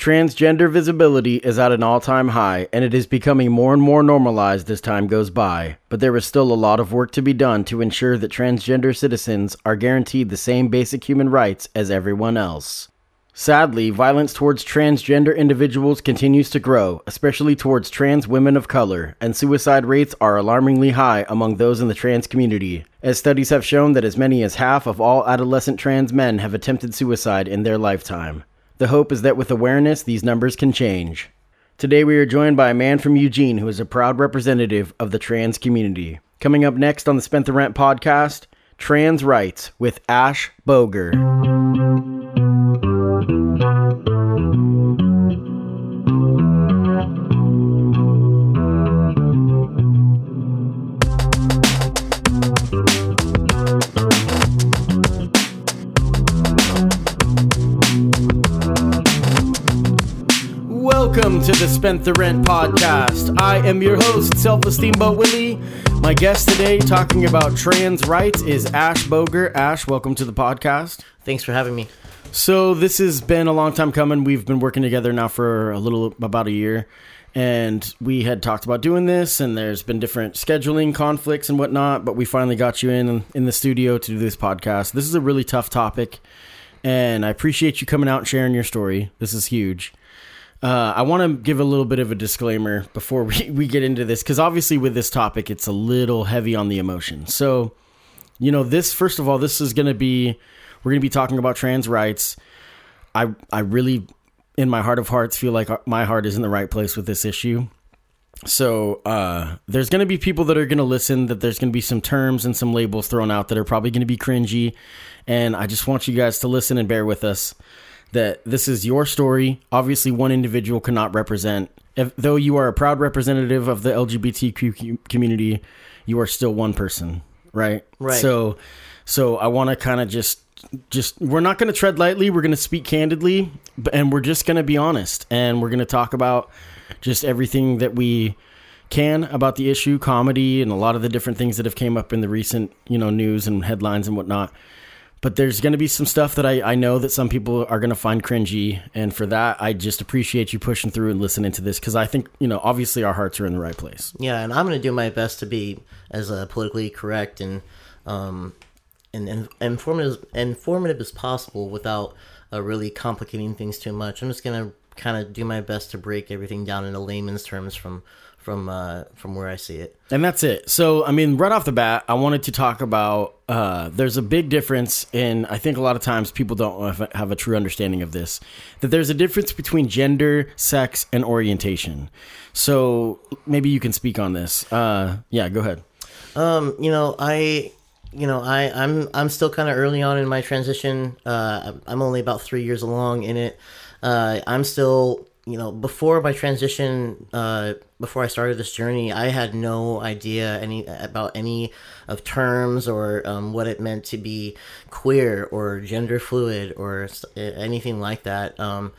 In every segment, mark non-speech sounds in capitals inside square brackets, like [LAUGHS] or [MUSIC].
Transgender visibility is at an all time high, and it is becoming more and more normalized as time goes by. But there is still a lot of work to be done to ensure that transgender citizens are guaranteed the same basic human rights as everyone else. Sadly, violence towards transgender individuals continues to grow, especially towards trans women of color, and suicide rates are alarmingly high among those in the trans community, as studies have shown that as many as half of all adolescent trans men have attempted suicide in their lifetime. The hope is that with awareness, these numbers can change. Today, we are joined by a man from Eugene who is a proud representative of the trans community. Coming up next on the Spent the Rent podcast, Trans Rights with Ash Boger. Welcome to the Spent the Rent podcast. I am your host, Self Esteem Boat Willie. My guest today, talking about trans rights, is Ash Boger. Ash, welcome to the podcast. Thanks for having me. So this has been a long time coming. We've been working together now for a little about a year, and we had talked about doing this. And there's been different scheduling conflicts and whatnot, but we finally got you in in the studio to do this podcast. This is a really tough topic, and I appreciate you coming out and sharing your story. This is huge. Uh, I want to give a little bit of a disclaimer before we, we get into this because obviously with this topic it's a little heavy on the emotion. So, you know, this first of all, this is going to be we're going to be talking about trans rights. I I really, in my heart of hearts, feel like my heart is in the right place with this issue. So uh, there's going to be people that are going to listen. That there's going to be some terms and some labels thrown out that are probably going to be cringy, and I just want you guys to listen and bear with us that this is your story. Obviously, one individual cannot represent. If, though you are a proud representative of the LGBTQ community, you are still one person, right? Right. So, so I want to kind of just, just we're not going to tread lightly. We're going to speak candidly, and we're just going to be honest, and we're going to talk about just everything that we can about the issue, comedy, and a lot of the different things that have came up in the recent, you know, news and headlines and whatnot but there's going to be some stuff that I, I know that some people are going to find cringy and for that i just appreciate you pushing through and listening to this because i think you know obviously our hearts are in the right place Yeah, and I'm going to do my best to be as uh, politically correct and um, and, and informative informative as possible without uh, really complicating things too much. I'm just going to kind of do my best to break everything down into layman's terms from from uh, from where I see it. and that's it so i mean right off the bat i wanted to talk about uh, there's a big difference in i think a lot of times people don't have- a true understanding of this that there's a difference between gender sex and orientation so maybe you can speak on this uh, yeah go ahead Um, you know, I, you know, I, I'm, I'm still kind of early on in my transition. Uh, I'm- I'm only about three years along in it. Uh, I'm still, you know, before my transition, uh, before I started this journey, I had no idea any about any of terms or um, what it meant to be queer or gender fluid or anything like that. Um,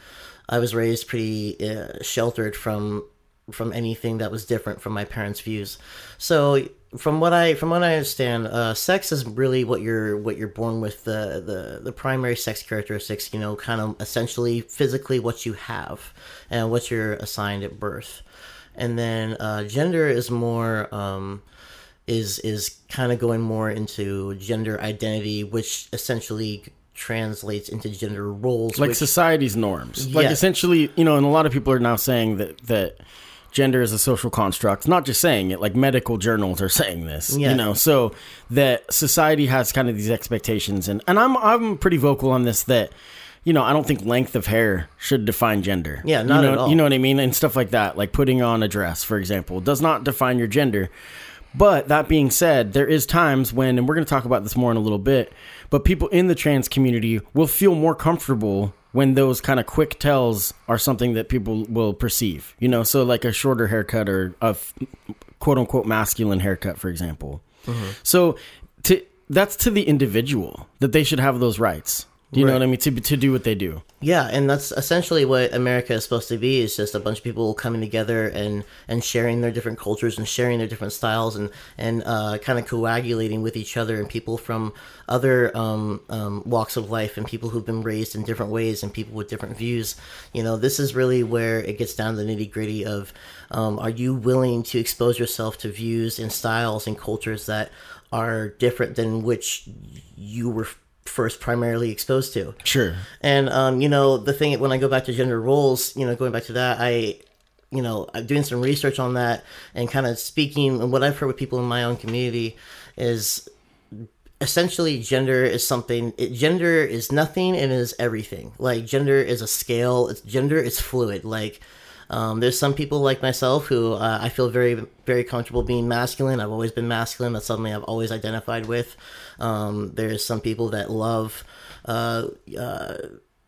I was raised pretty uh, sheltered from from anything that was different from my parents' views. So from what I from what I understand, uh, sex is really what you're what you're born with the the the primary sex characteristics. You know, kind of essentially physically what you have and what you're assigned at birth, and then uh, gender is more. Um, is is kind of going more into gender identity, which essentially translates into gender roles. like which, society's norms. Like essentially, you know, and a lot of people are now saying that that gender is a social construct. Not just saying it, like medical journals are saying this. Yeah. You know, so that society has kind of these expectations and and I'm I'm pretty vocal on this that you know, I don't think length of hair should define gender. Yeah, not you know, at all. You know what I mean? And stuff like that, like putting on a dress, for example, does not define your gender. But that being said, there is times when, and we're going to talk about this more in a little bit, but people in the trans community will feel more comfortable when those kind of quick tells are something that people will perceive. You know, so like a shorter haircut or a f- quote unquote masculine haircut, for example. Mm-hmm. So to that's to the individual that they should have those rights. Do you know what I mean? To to do what they do. Yeah, and that's essentially what America is supposed to be. Is just a bunch of people coming together and and sharing their different cultures and sharing their different styles and and uh, kind of coagulating with each other and people from other um, um, walks of life and people who've been raised in different ways and people with different views. You know, this is really where it gets down to the nitty gritty of um, are you willing to expose yourself to views and styles and cultures that are different than which you were first primarily exposed to. Sure. And um, you know, the thing when I go back to gender roles, you know, going back to that, I, you know, I'm doing some research on that and kind of speaking. And what I've heard with people in my own community is essentially gender is something. It, gender is nothing and is everything. Like gender is a scale. It's gender is fluid. Like. Um, there's some people like myself who uh, I feel very, very comfortable being masculine. I've always been masculine. That's something I've always identified with. Um, there's some people that love uh, uh,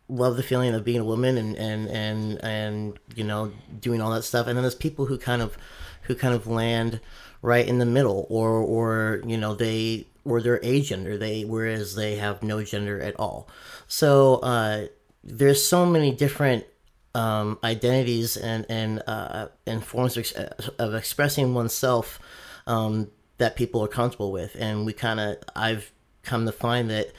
love the feeling of being a woman and and and and you know doing all that stuff and then there's people who kind of who kind of land right in the middle or or you know they or they're agender they whereas they have no gender at all so uh there's so many different um, identities and and uh, and forms of, ex- of expressing oneself um, that people are comfortable with, and we kind of I've come to find that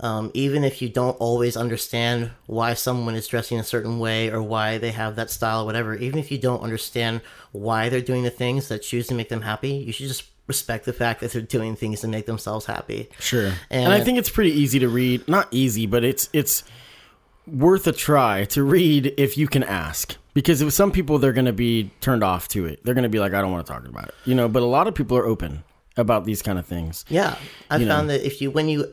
um, even if you don't always understand why someone is dressing a certain way or why they have that style or whatever, even if you don't understand why they're doing the things that choose to make them happy, you should just respect the fact that they're doing things to make themselves happy. Sure. And, And- I think it's pretty easy to read. Not easy, but it's it's worth a try to read if you can ask. Because with some people they're going to be turned off to it. They're going to be like I don't want to talk about it. You know, but a lot of people are open about these kind of things. Yeah, I You know. found that if you when you,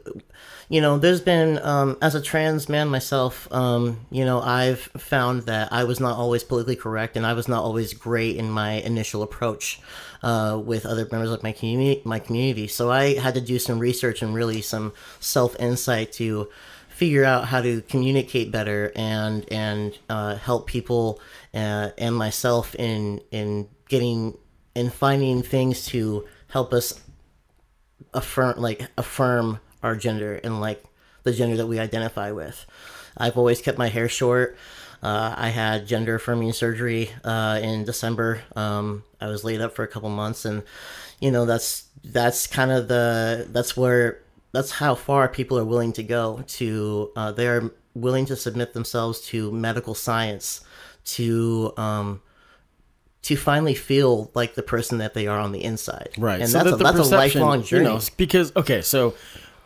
you know, there's been um, as a trans man myself, um, you know, I've found that I was not always politically correct, and I was not always great in my initial approach uh, with other members of my community. My community, so I had to do some research and really some self insight to figure out how to communicate better and and uh, help people uh, and myself in in getting in finding things to help us affirm like affirm our gender and like the gender that we identify with. I've always kept my hair short. Uh, I had gender affirming surgery uh, in December. Um, I was laid up for a couple months, and you know that's that's kind of the that's where that's how far people are willing to go. To uh, they are willing to submit themselves to medical science to um, to finally feel like the person that they are on the inside. Right. and so that's, that a, the that's a lifelong journey. You know, because okay, so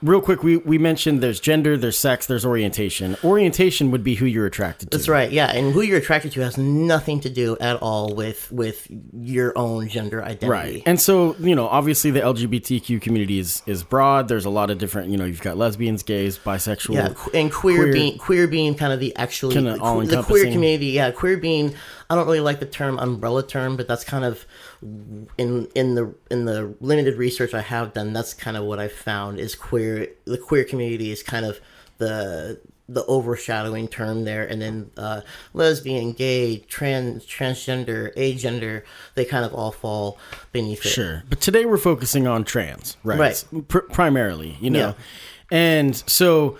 real quick, we we mentioned there's gender, there's sex, there's orientation. Orientation would be who you're attracted to. That's right. Yeah, and who you're attracted to has nothing to do at all with with your own gender identity. Right. And so, you know, obviously the LGBTQ community is is broad. There's a lot of different, you know, you've got lesbians, gays, bisexual. Yeah, and queer, Queer- being queer being kind of the actually the queer community. Yeah, queer being. I don't really like the term umbrella term, but that's kind of in in the in the limited research I have done. That's kind of what I found is queer. The queer community is kind of the the overshadowing term there, and then uh, lesbian, gay, trans, transgender, agender, they kind of all fall beneath it. Sure. But today we're focusing on trans, right? Right. Pr- primarily, you know. Yeah. And so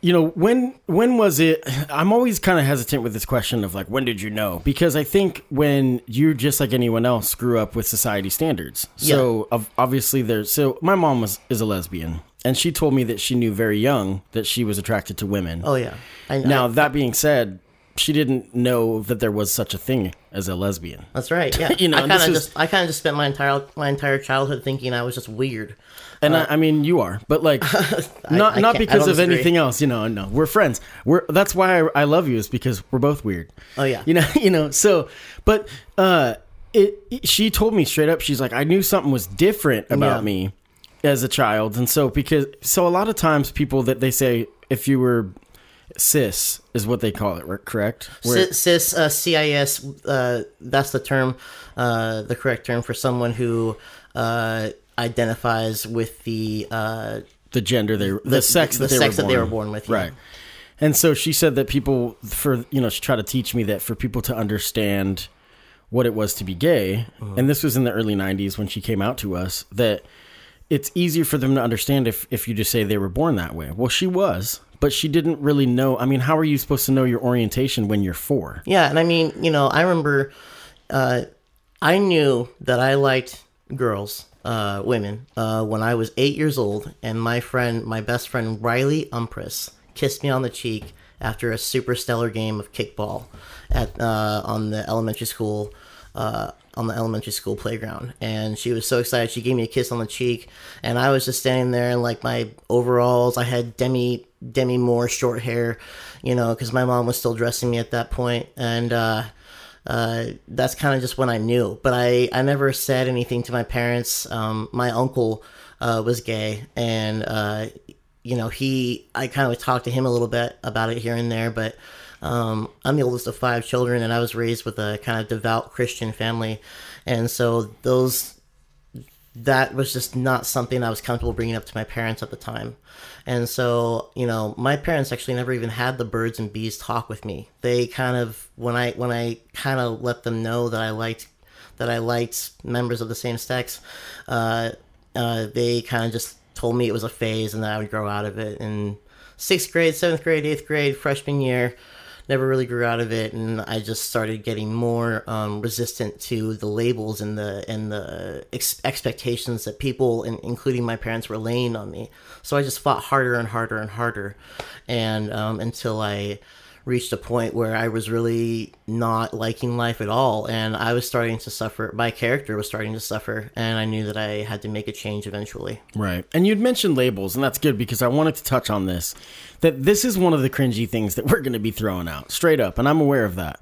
you know, when when was it I'm always kind of hesitant with this question of like when did you know? Because I think when you just like anyone else grew up with society standards. So of obviously there's so my mom was is a lesbian and she told me that she knew very young that she was attracted to women. Oh yeah. I, Now, I- that being said, she didn't know that there was such a thing as a lesbian. That's right. Yeah, [LAUGHS] You know, I kind of just I kind of just spent my entire my entire childhood thinking I was just weird. And I, I mean, you are, but like, [LAUGHS] not I not because of disagree. anything else. You know, no, we're friends. We're that's why I, I love you is because we're both weird. Oh, yeah. you know, [LAUGHS] you know. So, but uh, it, it- she told me straight up. She's like, I knew something was different about Yeah. me as a child, and so because so a lot of times people that they say if you were cis is what they call it, correct? Where- Cis, cis uh, CIS, uh, that's the term, uh, the correct term for someone who uh, identifies with the uh, the gender they the, sex the that they sex were that born. they were born with, yeah. right and so she said that people for you know she tried to teach me that for people to understand what it was to be gay Uh-huh. and this was in the early 90s when she came out to us that it's easier for them to understand if if you just say they were born that way well she was but she didn't really know i mean how are you supposed to know your orientation when you're four Yeah, and I mean, you know, I remember uh, I knew that I liked girls, uh, women, uh, when I was eight years old, and my friend, my best friend Riley Umpress, kissed me on the cheek after a super stellar game of kickball at uh, on the elementary school. On the elementary school playground, and she was so excited. She gave me a kiss on the cheek, and I was just standing there in like my overalls. I had Demi Demi Moore short hair, you know, because my mom was still dressing me at that point. point, and uh, uh, that's kind of just when I knew. But I I never said anything to my parents. Um, my uncle uh, was gay, and uh, you know he I kind of talked to him a little bit about it here and there, but. Um, I'm the oldest of five children, and I was raised with a kind of devout Christian family, and so those that was just not something I was comfortable bringing up to my parents at the time. And so, you know, my parents actually never even had the birds and bees talk with me. They kind of when I when I kind of let them know that I liked that I liked members of the same sex, uh, uh, they kind of just told me it was a phase and that I would grow out of it. And sixth grade, seventh grade, eighth grade, freshman year, never really grew out of it, and I just started getting more um, resistant to the labels and the and the ex- expectations that people, including my parents, were laying on me. So I just fought harder and harder and harder, and um, until I reached a point where I was really not liking life at all, and I was starting to suffer. My character was starting to suffer, and I knew that I had to make a change eventually. Right. And you'd mentioned labels, and that's good because I wanted to touch on this. That this is one of the cringy things that [LAUGHS] we're going to be throwing out straight up, and I'm aware of that.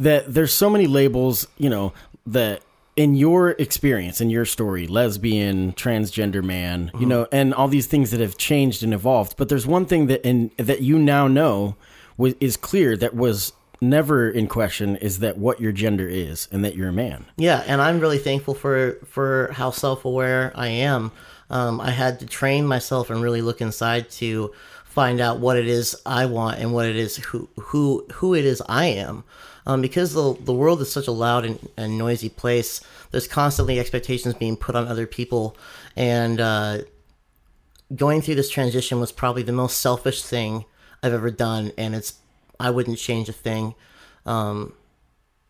That there's so many labels, you know, that in your experience, in your story, lesbian, transgender man, you mm-hmm. know, and all these things that have changed and evolved. But there's one thing that in that you now know was, is clear that was never in question is that what your gender is and that you're a man. Yeah, and I'm really thankful for for how self aware I am. Um, I had to train myself and really look inside to find out what it is I want and what it is who who who it is I am. Um, because the the world is such a loud and, and noisy place, there's constantly expectations being put on other people, and uh, going through this transition was probably the most selfish thing I've ever done, and it's I wouldn't change a thing. Um,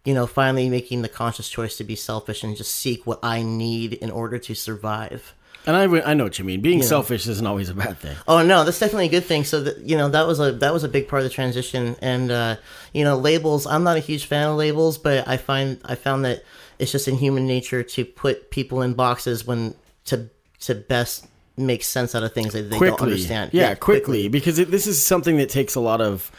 you know, finally making the conscious choice to be selfish and just seek what I need in order to survive. And I, I know what you mean. Being selfish isn't always a bad thing. Oh no, that's definitely a good thing. So that you know, that was a that was a big part of the transition. And uh, you know, labels. I'm not a huge fan of labels, but I find I found that it's just in human nature to put people in boxes when to to best make sense out of things that they don't understand. Yeah, quickly, because it, this is something that takes a lot of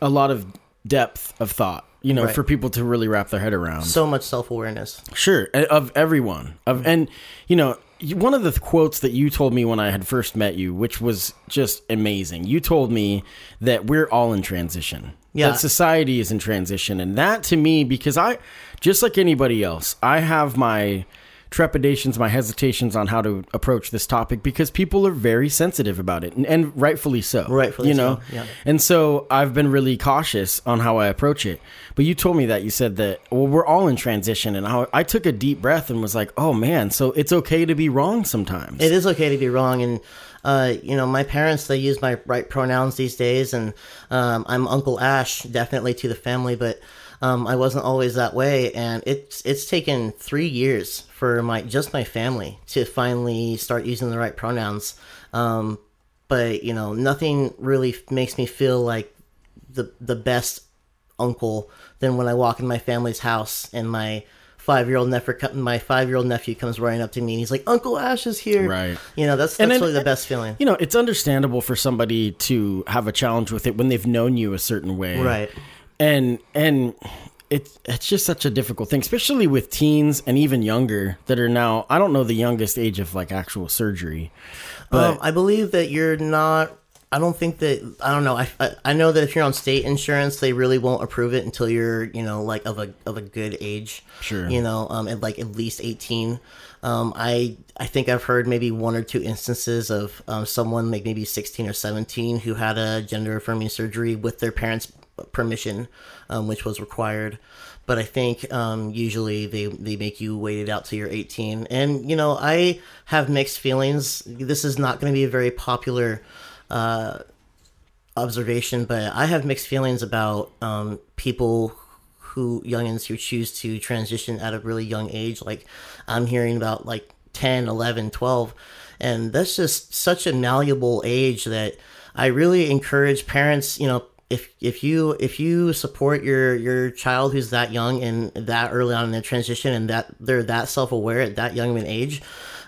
a lot of depth of thought. You know, Right. for people to really wrap their head around. So much self awareness. Sure, of everyone. Of mm-hmm. and you know, one of the quotes that you told me when I had first met you, which was just amazing. You told me that we're all in transition. Yeah. That society is in transition, and that to me, because I, just like anybody else, I have my trepidations, my hesitations on how to approach this topic because people are very sensitive about it, and, and rightfully so. Rightfully you know. so, yeah. And so I've been really cautious on how I approach it. But you told me that you said that well, we're all in transition, and I, I took a deep breath and was like, oh man, so it's okay to be wrong sometimes. It is okay to be wrong, and uh, you know, my parents they use my right pronouns these days, and um, I'm Uncle Ash, definitely to the family, but um, I wasn't always that way, and it's it's taken three years for my just my family to finally start using the right pronouns. Um, but you know, nothing really f- makes me feel like the the best uncle than when I walk in my family's house and my five year old nephew my five year old nephew comes running up to me and he's like, Uncle Ash is here. Right. You know, that's that's then- really the best feeling. you know, it's understandable for somebody to have a challenge with it when they've known you a certain way, Right. And and it's it's just such a difficult thing, especially with teens and even younger that are now. I don't know the youngest age of like actual surgery, but um, I believe that you're not I don't think that I don't know. I, I I know that if you're on state insurance, they really won't approve it until you're you know like of a of a good age. Sure. You know, um, at like at least eighteen. Um, I I think I've heard maybe one or two instances of um, someone like maybe sixteen or seventeen who had a gender affirming surgery with their parents' permission, um, which was required. But I think um, usually they, they make you wait it out till you're 18. And, you know, I have mixed feelings. This is not going to be a very popular uh, observation, but I have mixed feelings about um, people who, youngins who choose to transition at a really young age. Like, I'm hearing about like 10, 11, 12. And that's just such a malleable age that I really encourage parents, you know, if if you if you support your your child who's that young and that early on in their transition and that they're that self-aware at that young of an age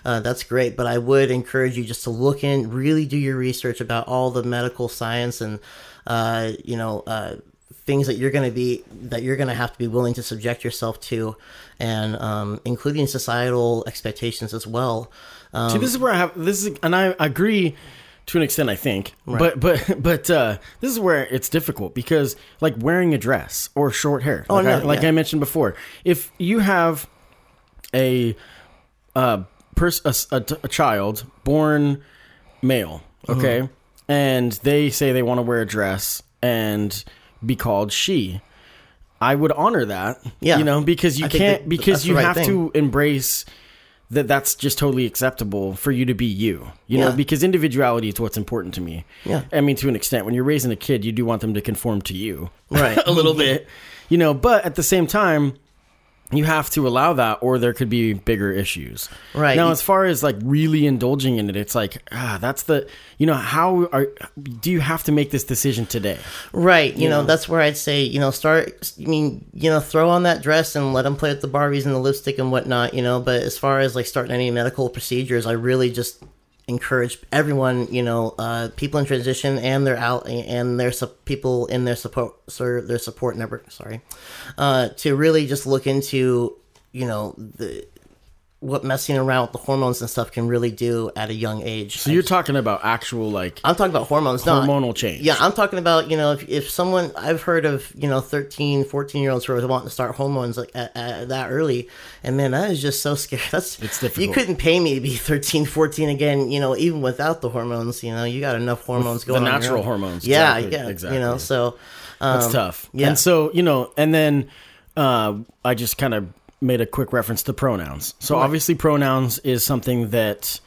uh, that's great. But i would encourage you just to look in really do your research about all the medical science and uh, you know uh, things that you're going to be that you're going to have to be willing to subject yourself to and um, including societal expectations as well. Um, See, this is where I have this is, and I agree to an extent, I think. But but [LAUGHS] but uh, this is where it's difficult because like wearing a dress or short hair. Oh, like, no, I, like yeah. I mentioned before, if you have a uh, pers- a, a a child born male, Uh-huh. okay, and they say they want to wear a dress and be called she. I would honor that, Yeah. you know, because you I can't that- because you right have thing. to embrace that that's just totally acceptable for you to be you. You know, because individuality is what's important to me. Yeah. I mean, to an extent, when you're raising a kid, you do want them to conform to you, Right. [LAUGHS] a little bit, [LAUGHS] you know. But at the same time, you have to allow that, or there could be bigger issues. Right. now, as far as like really indulging in it, it's like ah, that's the you know how are do you have to make this decision today? Right, you, know, that's where I'd say, you know, start. I mean, you know, throw on that dress and let them play with the Barbies and the lipstick and whatnot, you know. But as far as like starting any medical procedures, I really just encourage everyone, you know, uh, people in transition and their out and their su- people in their support, sir, their support network. Sorry, uh, to really just look into, you know, the what messing around with the hormones and stuff can really do at a young age. So you're talking about actual like I'm talking about hormones, not hormonal change. yeah, I'm talking about, you know, if, if someone, I've heard of, you know, 13, 14 year olds who are wanting to start hormones like at, at that early. And man, that is just so scary. [LAUGHS] That's, It's difficult. You couldn't pay me to be 13, 14 again, you know, even without the hormones, you know, you got enough hormones the going your natural hormones, Yeah, exactly, yeah. exactly. You know, so, um, That's tough. yeah. And so, you know, and then uh, I just kind of made a quick reference to pronouns. So obviously pronouns is something that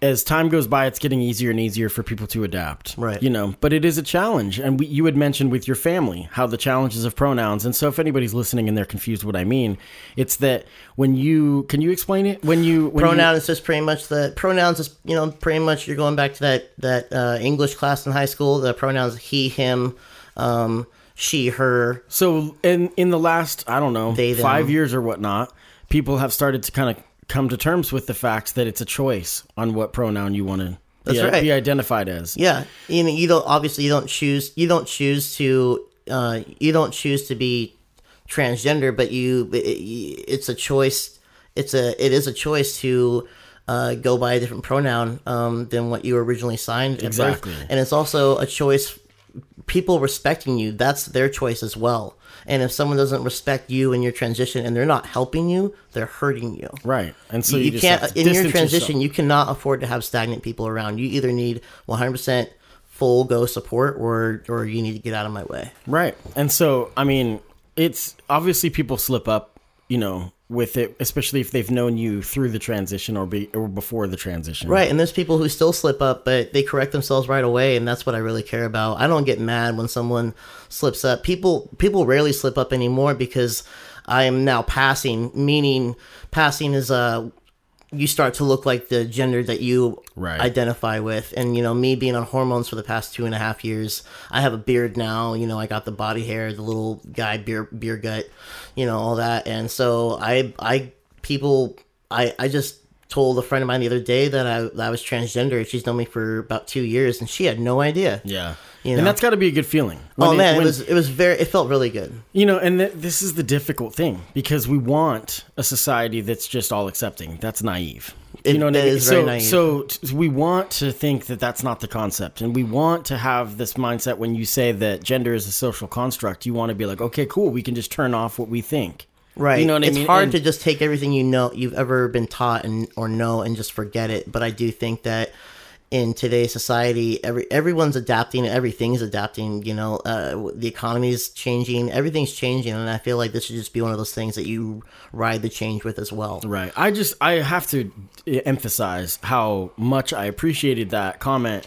as time goes by it's getting easier and easier for people to adapt. Right. You know, but it is a challenge and we, you had mentioned with your family how the challenges of pronouns. And so if anybody's listening and they're confused what I mean, it's that when you can you explain it? When you when pronoun is just pretty much the pronouns is you know pretty much you're going back to that that uh, English class in high school. The pronouns he, him, um, she, her. So in in the last, I don't know, They, 5 years or whatnot, people have started to kind of come to terms with the fact that it's a choice on what pronoun you want to That's be, right. be identified as. Yeah, you know, you don't obviously you don't choose you don't choose to uh, you don't choose to be transgender, but you it, it's a choice. It's a it is a choice to uh, go by a different pronoun um, than what you originally signed. Exactly. and it's also a choice. People respecting you, that's their choice as well. And if someone doesn't respect you in your transition and they're not helping you, they're hurting you Right. And so you, you, just can't in your transition yourself. you cannot afford to have stagnant people around you either need 100% full go support or or you need to get out of my way Right. And so, I mean, it's obviously people slip up, you know, with it, especially if they've known you through the transition or be or before the transition. right and there's people who still slip up but they correct themselves right away and that's what i really care about i don't get mad when someone slips up people people rarely slip up anymore because i am now passing meaning passing is uh you start to look like the gender that you Right. identify with. And, you know, me being on hormones for the past two and a half years, I have a beard now, you know, I got the body hair, the little guy beer, beer gut, you know, all that. And so I, I, people, I, I just told a friend of mine the other day that I, that I was transgender. She's known me for about two years and she had no idea. Yeah. You And that's got to be a good feeling. Oh When man, when- it was, it was very, it felt really good. You know, and th- this is the difficult thing because we want a society that's just all accepting. That's naive. It- you know what it I mean? is very so, naive. so t- we want to think that that's not the concept, and we want to have this mindset when you say that gender is a social construct. You want to be like, okay, cool, we can just turn off what we think. Right. You know what it's I mean? It's hard And- to just take everything you know you've ever been taught and or know and just forget it. But I do think that in today's society, every everyone's adapting, everything's adapting. You know, uh, the economy is changing, everything's changing, and I feel like this should just be one of those things that you ride the change with as well. Right. I just I have to emphasize how much I appreciated that comment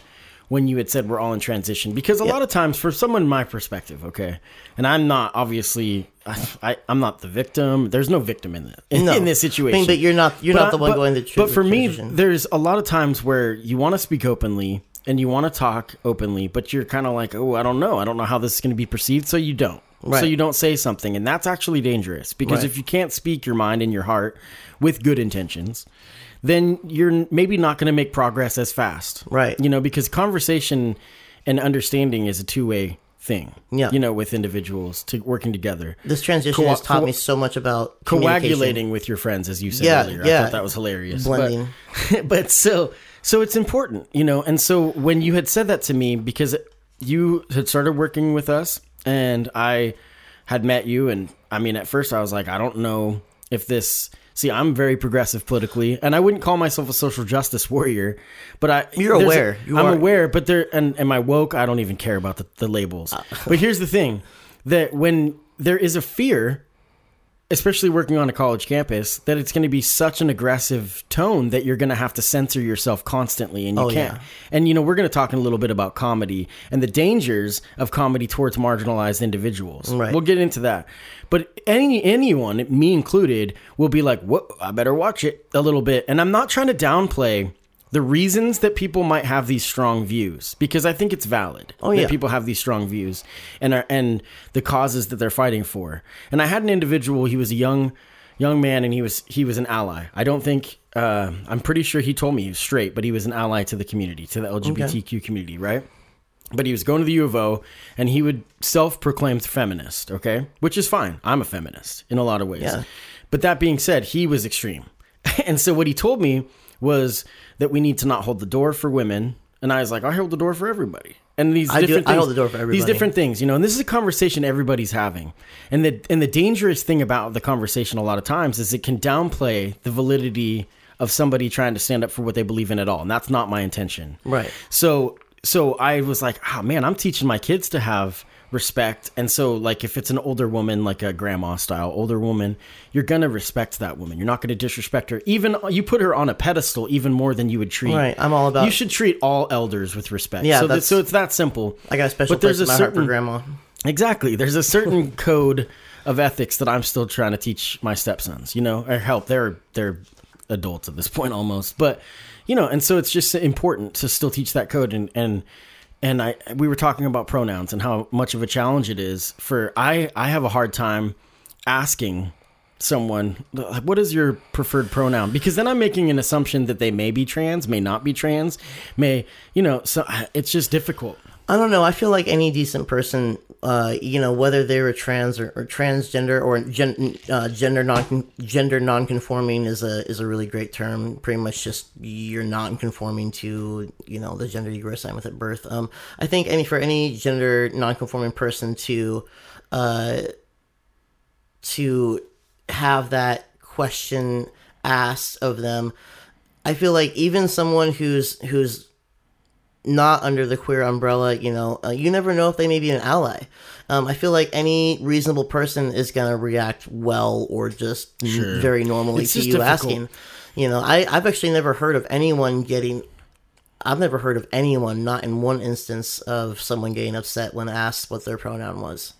when you had said we're all in transition because a lot of times for someone in my perspective, okay, and I'm not obviously I, I I'm not the victim. There's no victim in this [LAUGHS] in, No. in this I situation. mean, but you're not you're But not the one but- going to. But for me, there's a lot of times where you want to speak openly and you want to talk openly, but you're kind of like, oh, I don't know, I don't know how this is going to be perceived, so you don't. So you don't say something, and that's actually dangerous because Right. if you can't speak your mind and your heart with good intentions, then you're maybe not going to make progress as fast. Right. You know, because conversation and understanding is a two way thing. Yeah. You know, with individuals to working together. this transition Co- has taught co- me so much about. Coagulating with your friends, as you said Yeah, earlier. I yeah. thought that was hilarious. Blending. But, [LAUGHS] but so so it's important, you know. And so when you had said that to me, because you had started working with us, and I had met you, and I mean, at first I was like, I don't know if this. See, I'm very progressive politically, and I wouldn't call myself a social justice warrior, but I You're there's a- aware. You I'm are. aware, but there and am I woke? I don't even care about the, the labels. Uh. but here's the thing: that when there is a fear especially working on a college campus, that it's going to be such an aggressive tone that you're going to have to censor yourself constantly, and you Oh, can't. yeah. And you know, we're going to talk in a little bit about comedy and the dangers of comedy towards marginalized individuals. Right. We'll get into that. But any anyone, me included, will be like, "What? I better watch it a little bit." And I'm not trying to downplay the reasons that people might have these strong views because I think it's valid Oh, that yeah. people have these strong views and are, and the causes that they're fighting for. And I had an individual. He was a young young man, and he was he was an ally. I don't think uh, I'm pretty sure he told me he was straight, but he was an ally to the community, to the LGBTQ community, right? But he was going to the U of O, and he would self-proclaimed feminist. Okay, which is fine. I'm a feminist in a lot of ways. Yeah. But that being said, he was extreme, [LAUGHS] and so what he told me was that we need to not hold the door for women. And I was like, I hold the door for everybody. And these I do- different I things, hold the door for everybody. These different things, you know, and this is a conversation everybody's having. And the and the dangerous thing about the conversation a lot of times is it can downplay the validity of somebody trying to stand up for what they believe in at all. And that's not my intention. Right. So so I was like, oh man, I'm teaching my kids to have respect. And so like if it's an older woman, like a grandma style older woman, you're gonna respect that woman. You're not gonna disrespect her. Even you put her on a pedestal even more than you would treat. Right, I'm all about- You should treat all elders with respect. Yeah, so, that, that's- so it's that simple. I got a special But there's place in a my heart for certain- grandma. Exactly. There's a certain [LAUGHS] code of ethics that I'm still trying to teach my stepsons, you know, or help. They're they're adults at this point almost. But, you know, and so it's just important to still teach that code and and and I we were talking about pronouns and how much of a challenge it is for I I have a hard time asking someone what is your preferred pronoun? Because then i'm making an assumption that they may be trans may not be trans may you know so it's just difficult I don't know. I feel like any decent person, uh, you know, whether they were trans or, or transgender or gen, uh, gender non gender nonconforming is a is a really great term. Pretty much just you're non-conforming to you know the gender you were assigned with at birth. Um, I think any for any gender non-conforming person to, uh, to have that question asked of them, I feel like even someone who's who's not under the queer umbrella, you know, uh, you never know if they may be an ally. Um, I feel like any reasonable person is going to react well or just n- very normally It's to you difficult. asking. You know, I, I've actually never heard of anyone getting. I've never heard of anyone, not in one instance, of someone getting upset when asked what their pronoun was.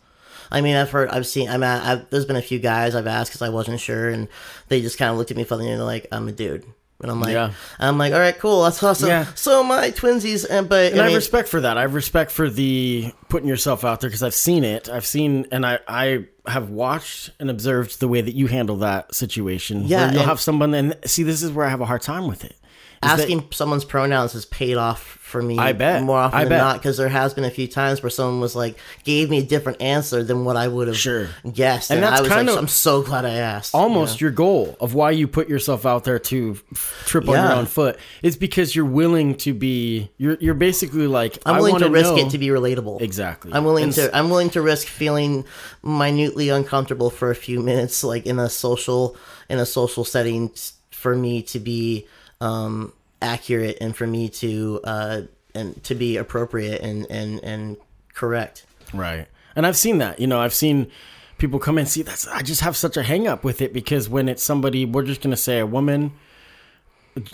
I mean, I've heard, I've seen, I'm at, I've, there's been a few guys I've asked because I wasn't sure, and they just kind of looked at me funny and they're like, "I'm a dude," and I'm like, Yeah. I'm like, all right, cool, that's awesome. Yeah. So my twinsies, and but And I, I have respect for that. I have respect for the putting yourself out there because I've seen it. I've seen and I I have watched and observed the way that you handle that situation. Yeah, you'll and- have someone and see this is where I have a hard time with it. Asking someone's pronouns has paid off for me. I bet. more often I than bet. not because there has been a few times where someone was like gave me a different answer than what I would have Sure. guessed, And and, that's I was kind like, of I'm so glad I asked. almost your goal of why you put yourself out there to trip on your own foot is because you're willing to be you're you're basically like I'm willing wanna risk know- it to be relatable. exactly I'm willing And to I'm willing to risk feeling minutely uncomfortable for a few minutes, like in a social in a social setting, for me to be um, accurate and for me to uh, and to be appropriate and and and correct. Right. And I've seen that. You know, I've seen people come and see that's I just have such a hang up with it because when it's somebody we're just gonna say a woman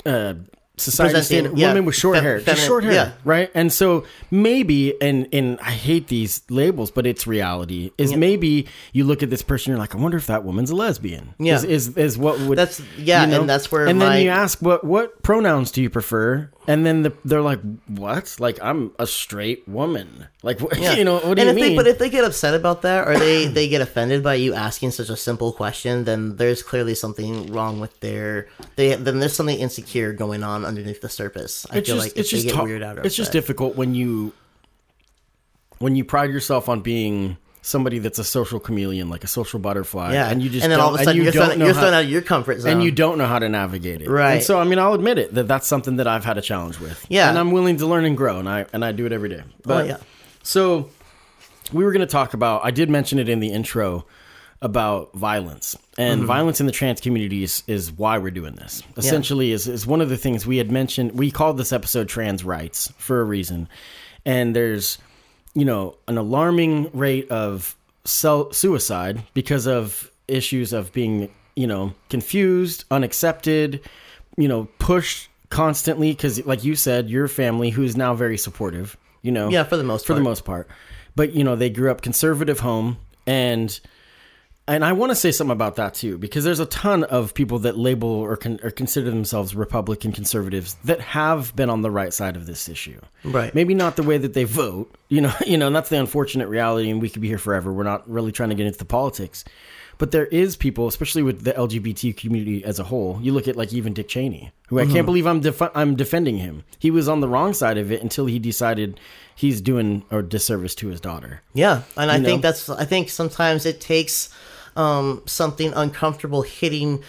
uh society standard yeah, woman with short hair. Just short hair. yeah. Right? And so maybe and and I hate these labels, but it's reality. Is maybe you look at this person, you're like, I wonder if that woman's a lesbian. Yeah. Is is, is what would That's- yeah, you know? and that's where And my- then you ask what what pronouns do you prefer? And then the, they're like, "What? Like I'm a straight woman? Like what? [LAUGHS] Yeah. You know what do and you if mean?" They, but if they get upset about that, or they they get offended by you asking such a simple question, then there's clearly something wrong with their. They then there's something insecure going on underneath the surface. I it's feel just like it's just get tou- weird out. it's just difficult when you when you pride yourself on being somebody that's a social chameleon, like a social butterfly, Yeah, and you just and then all of a sudden you you're, don't thrown, you're thrown out of your comfort zone, and you don't know how to navigate it. Right. And so I mean, I'll admit it that that's something that I've had a challenge with. Yeah. And I'm willing to learn and grow, and I and I do it every day. But yeah. so we were going to talk about. I did mention it in the intro about violence and Mm-hmm. violence in the trans community is, is why we're doing this essentially is, is one of the things we had mentioned we called this episode trans rights for a reason and there's you know an alarming rate of self suicide because of issues of being you know confused unaccepted you know pushed constantly because like you said your family who is now very supportive you know? Yeah, for the most for the most part. But you know they grew up conservative home and and I want to say something about that too, because there's a ton of people that label or, con- or consider themselves Republican conservatives that have been on the right side of this issue. Right. Maybe not the way that they vote, you know, [LAUGHS] you know, and that's the unfortunate reality. And we could be here forever. We're not really trying to get into the politics, but there is people, especially with the LGBT community as a whole. You look at like even Dick Cheney, who I Mm-hmm. can't believe I'm def- I'm defending him. He was on the wrong side of it until he decided he's doing a disservice to his daughter. Yeah, and I know? think that's. I think sometimes it takes um, something uncomfortable hitting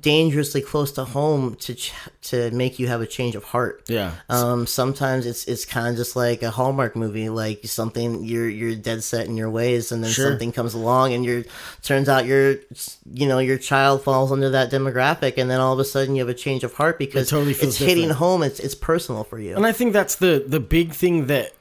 dangerously close to home to ch- to make you have a change of heart. Yeah. Um, sometimes it's it's kind of just like a Hallmark movie, like something you're you're dead set in your ways, and then Sure. something comes along, and you're turns out your you know your child falls under that demographic, and then all of a sudden you have a change of heart because totally it's feels hitting home. It's it's personal for you. And I think that's the the big thing that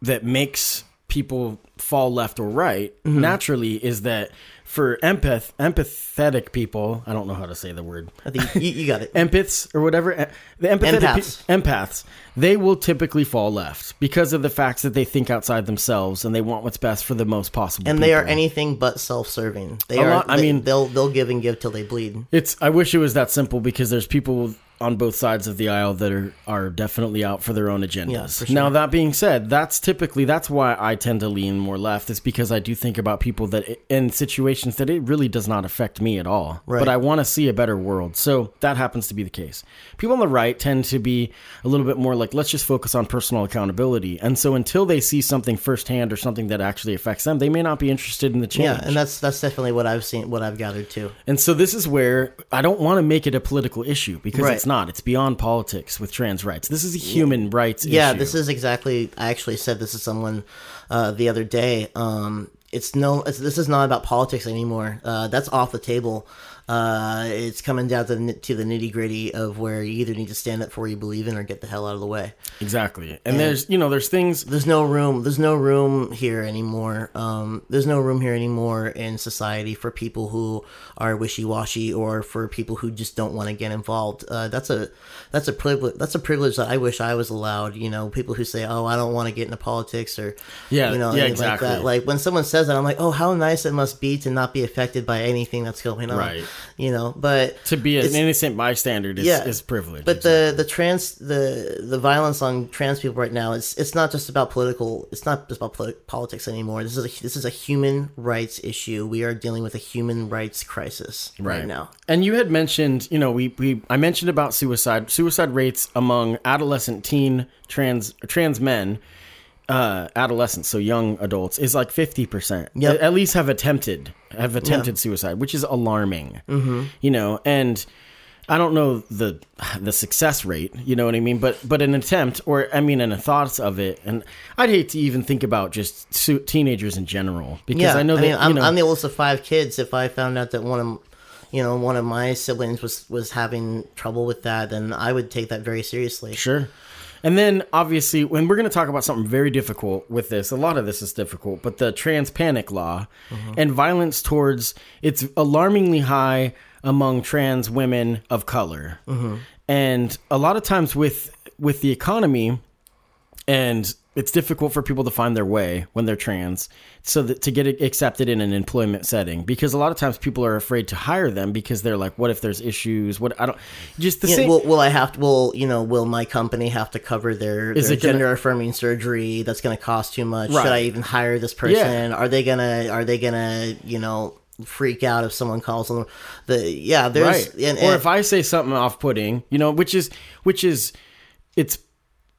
that makes people fall left or right Mm-hmm. naturally is that for empath empathetic people, I don't know how to say the word. I think you, you got it. [LAUGHS] Empaths or whatever, the empathetic Empaths. pe- empaths, they will typically fall left because of the facts that they think outside themselves and they want what's best for the most possible. and they are anything but self-serving. They A are. lot- I they- mean- they'll they'll give and give till they bleed. It's. I wish it was that simple because there's people on both sides of the aisle that are are definitely out for their own agendas. Yeah, sure. Now that being said, that's typically that's why I tend to lean more left. Is because I do think about people that in situations that it really does not affect me at all. Right. But I want to see a better world. So that happens to be the case. People on the right tend to be a little bit more like let's just focus on personal accountability. And so until they see something firsthand or something that actually affects them, they may not be interested in the change. Yeah, and that's that's definitely what I've seen, what I've gathered too. And so this is where I don't want to make it a political issue because Right. It's not. It's beyond politics with trans rights. This is a human rights Yeah, issue. this is exactly. I actually said this to someone uh, the other day. Um, it's no. It's, this is not about politics anymore. Uh, that's off the table. Uh, it's coming down to, the to the nitty gritty of where you either need to stand up for what you believe in or get the hell out of the way. exactly. And there's you know there's things there's no room there's no room here anymore um, there's no room here anymore in society for people who are wishy-washy or for people who just don't want to get involved uh, that's a that's a privilege that's a privilege that i wish i was allowed you know people who say oh i don't want to get into politics or Yeah, you know yeah, anything like that like when someone says that i'm like oh how nice it must be to not be affected by anything that's going on Right. You know. But to be an innocent bystander is, Yeah. is privilege. But the the trans the the violence on trans people right now it's it's not just about political it's not just about politi- politics anymore. This is a this is a human rights issue. We are dealing with a human rights crisis right, now. And you had mentioned, you know, we, we I mentioned about suicide. Suicide rates among adolescent teen trans trans men, uh, adolescents, so young adults, is like fifty percent. Yep. At least have attempted have attempted suicide, which is alarming. Mm-hmm. You know, and I don't know the the success rate. You know what I mean? But but an attempt, or I mean, and a thoughts of it, and I'd hate to even think about just su- teenagers in general because Yeah, I know that mean, I'm, you know, I'm the oldest of five kids. If I found out that one of you know one of my siblings was was having trouble with that, then I would take that very seriously. Sure. And then obviously, when we're going to talk about something very difficult with this, a lot of this is difficult, but the trans panic law uh-huh. and violence towards it's alarmingly high among trans women of color. Uh-huh. And a lot of times with with the economy and it's difficult for people to find their way when they're trans so that to get accepted in an employment setting because a lot of times people are afraid to hire them because they're like what if there's issues what i don't just the Yeah, same will, will I have to? Will you know? Will my company have to cover their, Is their it gonna- gender affirming surgery? That's going to cost too much. Right. Should I even hire this person? Are they gonna? Are they gonna? You know, freak out if someone calls them? The yeah, there's right and, or and- if i say something off-putting you know which is which is it's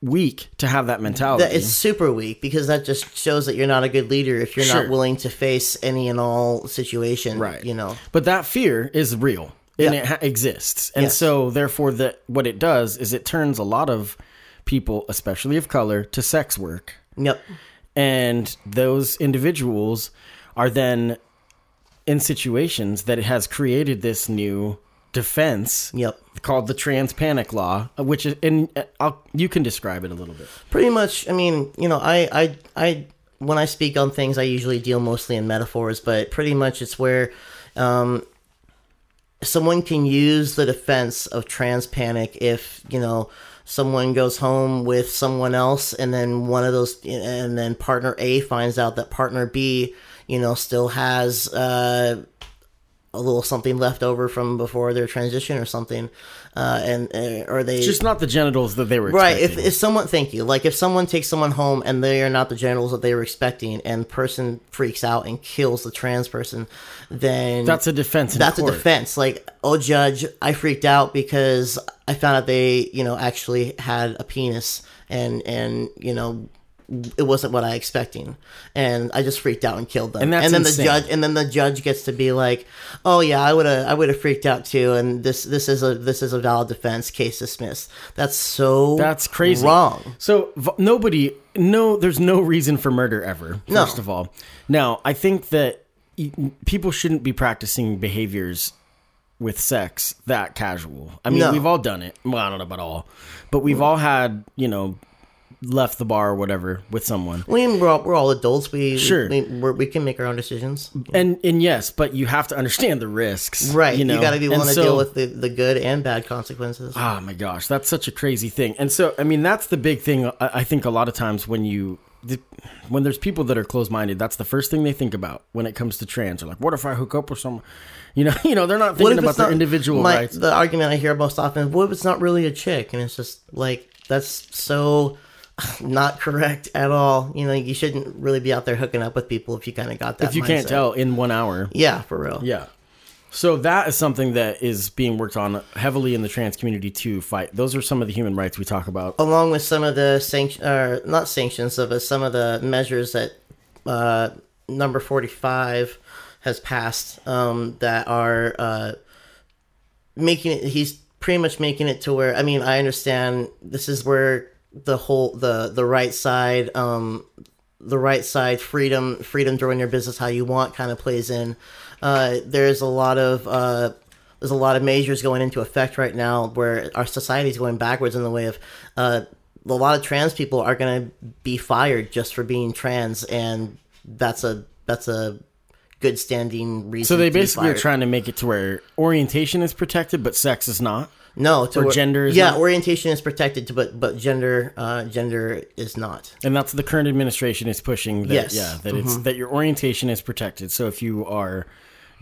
weak to have that mentality that it's super weak because that just shows that you're not a good leader if you're Sure. not willing to face any and all situation. right You know. but that fear is real and Yeah. it ha- exists and Yes. so therefore that what it does is it turns a lot of people especially of color to sex work Yep. and those individuals are then in situations that it has created this new defense Yep. called the trans panic law which is and uh, I'll, you can describe it a little bit pretty much i mean you know i i i when i speak on things i usually deal mostly in metaphors but pretty much it's where um someone can use the defense of trans panic if you know someone goes home with someone else and then one of those and then partner a finds out that partner b you know still has uh a little something left over from before their transition or something uh and uh, or they just not the genitals that they were Right. If, expecting. if someone, thank you. Like if someone takes someone home and they are not the genitals that they were expecting, and person freaks out and kills the trans person, then that's a defense that's court. a defense. Like, oh, judge, I freaked out because I found out they, you know, actually had a penis, and and you know, it wasn't what I expecting, and I just freaked out and killed them. And that's then insane. the judge, and then the judge gets to be like, oh yeah, I would have, I would have freaked out too, and this this is a this is a valid defense, case dismissed. That's so That's crazy. wrong. So v- nobody, no, there's no reason for murder ever. No. First of all, now I think that people shouldn't be practicing behaviors with sex that casual. I mean, No. we've all done it. Well, I don't know about all, but we've mm. all had, you know, left the bar or whatever with someone. We we're all, we're all adults. We Sure. we, we're, we can make our own decisions. And and yes, but you have to understand the risks, Right. You know, got to be And willing to so- deal with the, the good and bad consequences. Oh my gosh, that's such a crazy thing. And so, I mean, that's the big thing. I I think a lot of times when you, when there's people that are closed-minded, that's the first thing they think about when it comes to trans. They're like, "What if I hook up with someone?" You know, [LAUGHS] you know, they're not thinking about their individual my, rights. The argument I hear most often is, what if it's not really a chick? And it's just like, that's so [SIGHS] not correct at all. You know, you shouldn't really be out there hooking up with people if you kind of got that if you can't tell in one hour, Yeah, for real. yeah. So that is something that is being worked on heavily in the trans community to fight. Those are some of the human rights we talk about. along with some of the sanction, or not sanctions, but some of the measures that uh, number forty-five has passed um, that are uh, making it. He's pretty much making it to where. I mean, I understand this is where the whole the the right side. Um, the right side freedom freedom to run your business how you want kind of plays in uh, there's a lot of uh, there's a lot of measures going into effect right now where our society is going backwards in the way of uh, a lot of trans people are going to be fired just for being trans and that's a that's a good standing reason So they basically are trying to make it to where orientation is protected, but sex is not. No to or where- gender is yeah not? orientation is protected but but gender uh, gender is not And that's the current administration is pushing that Yes. Mm-hmm. yeah, that it's that your orientation is protected. So if you are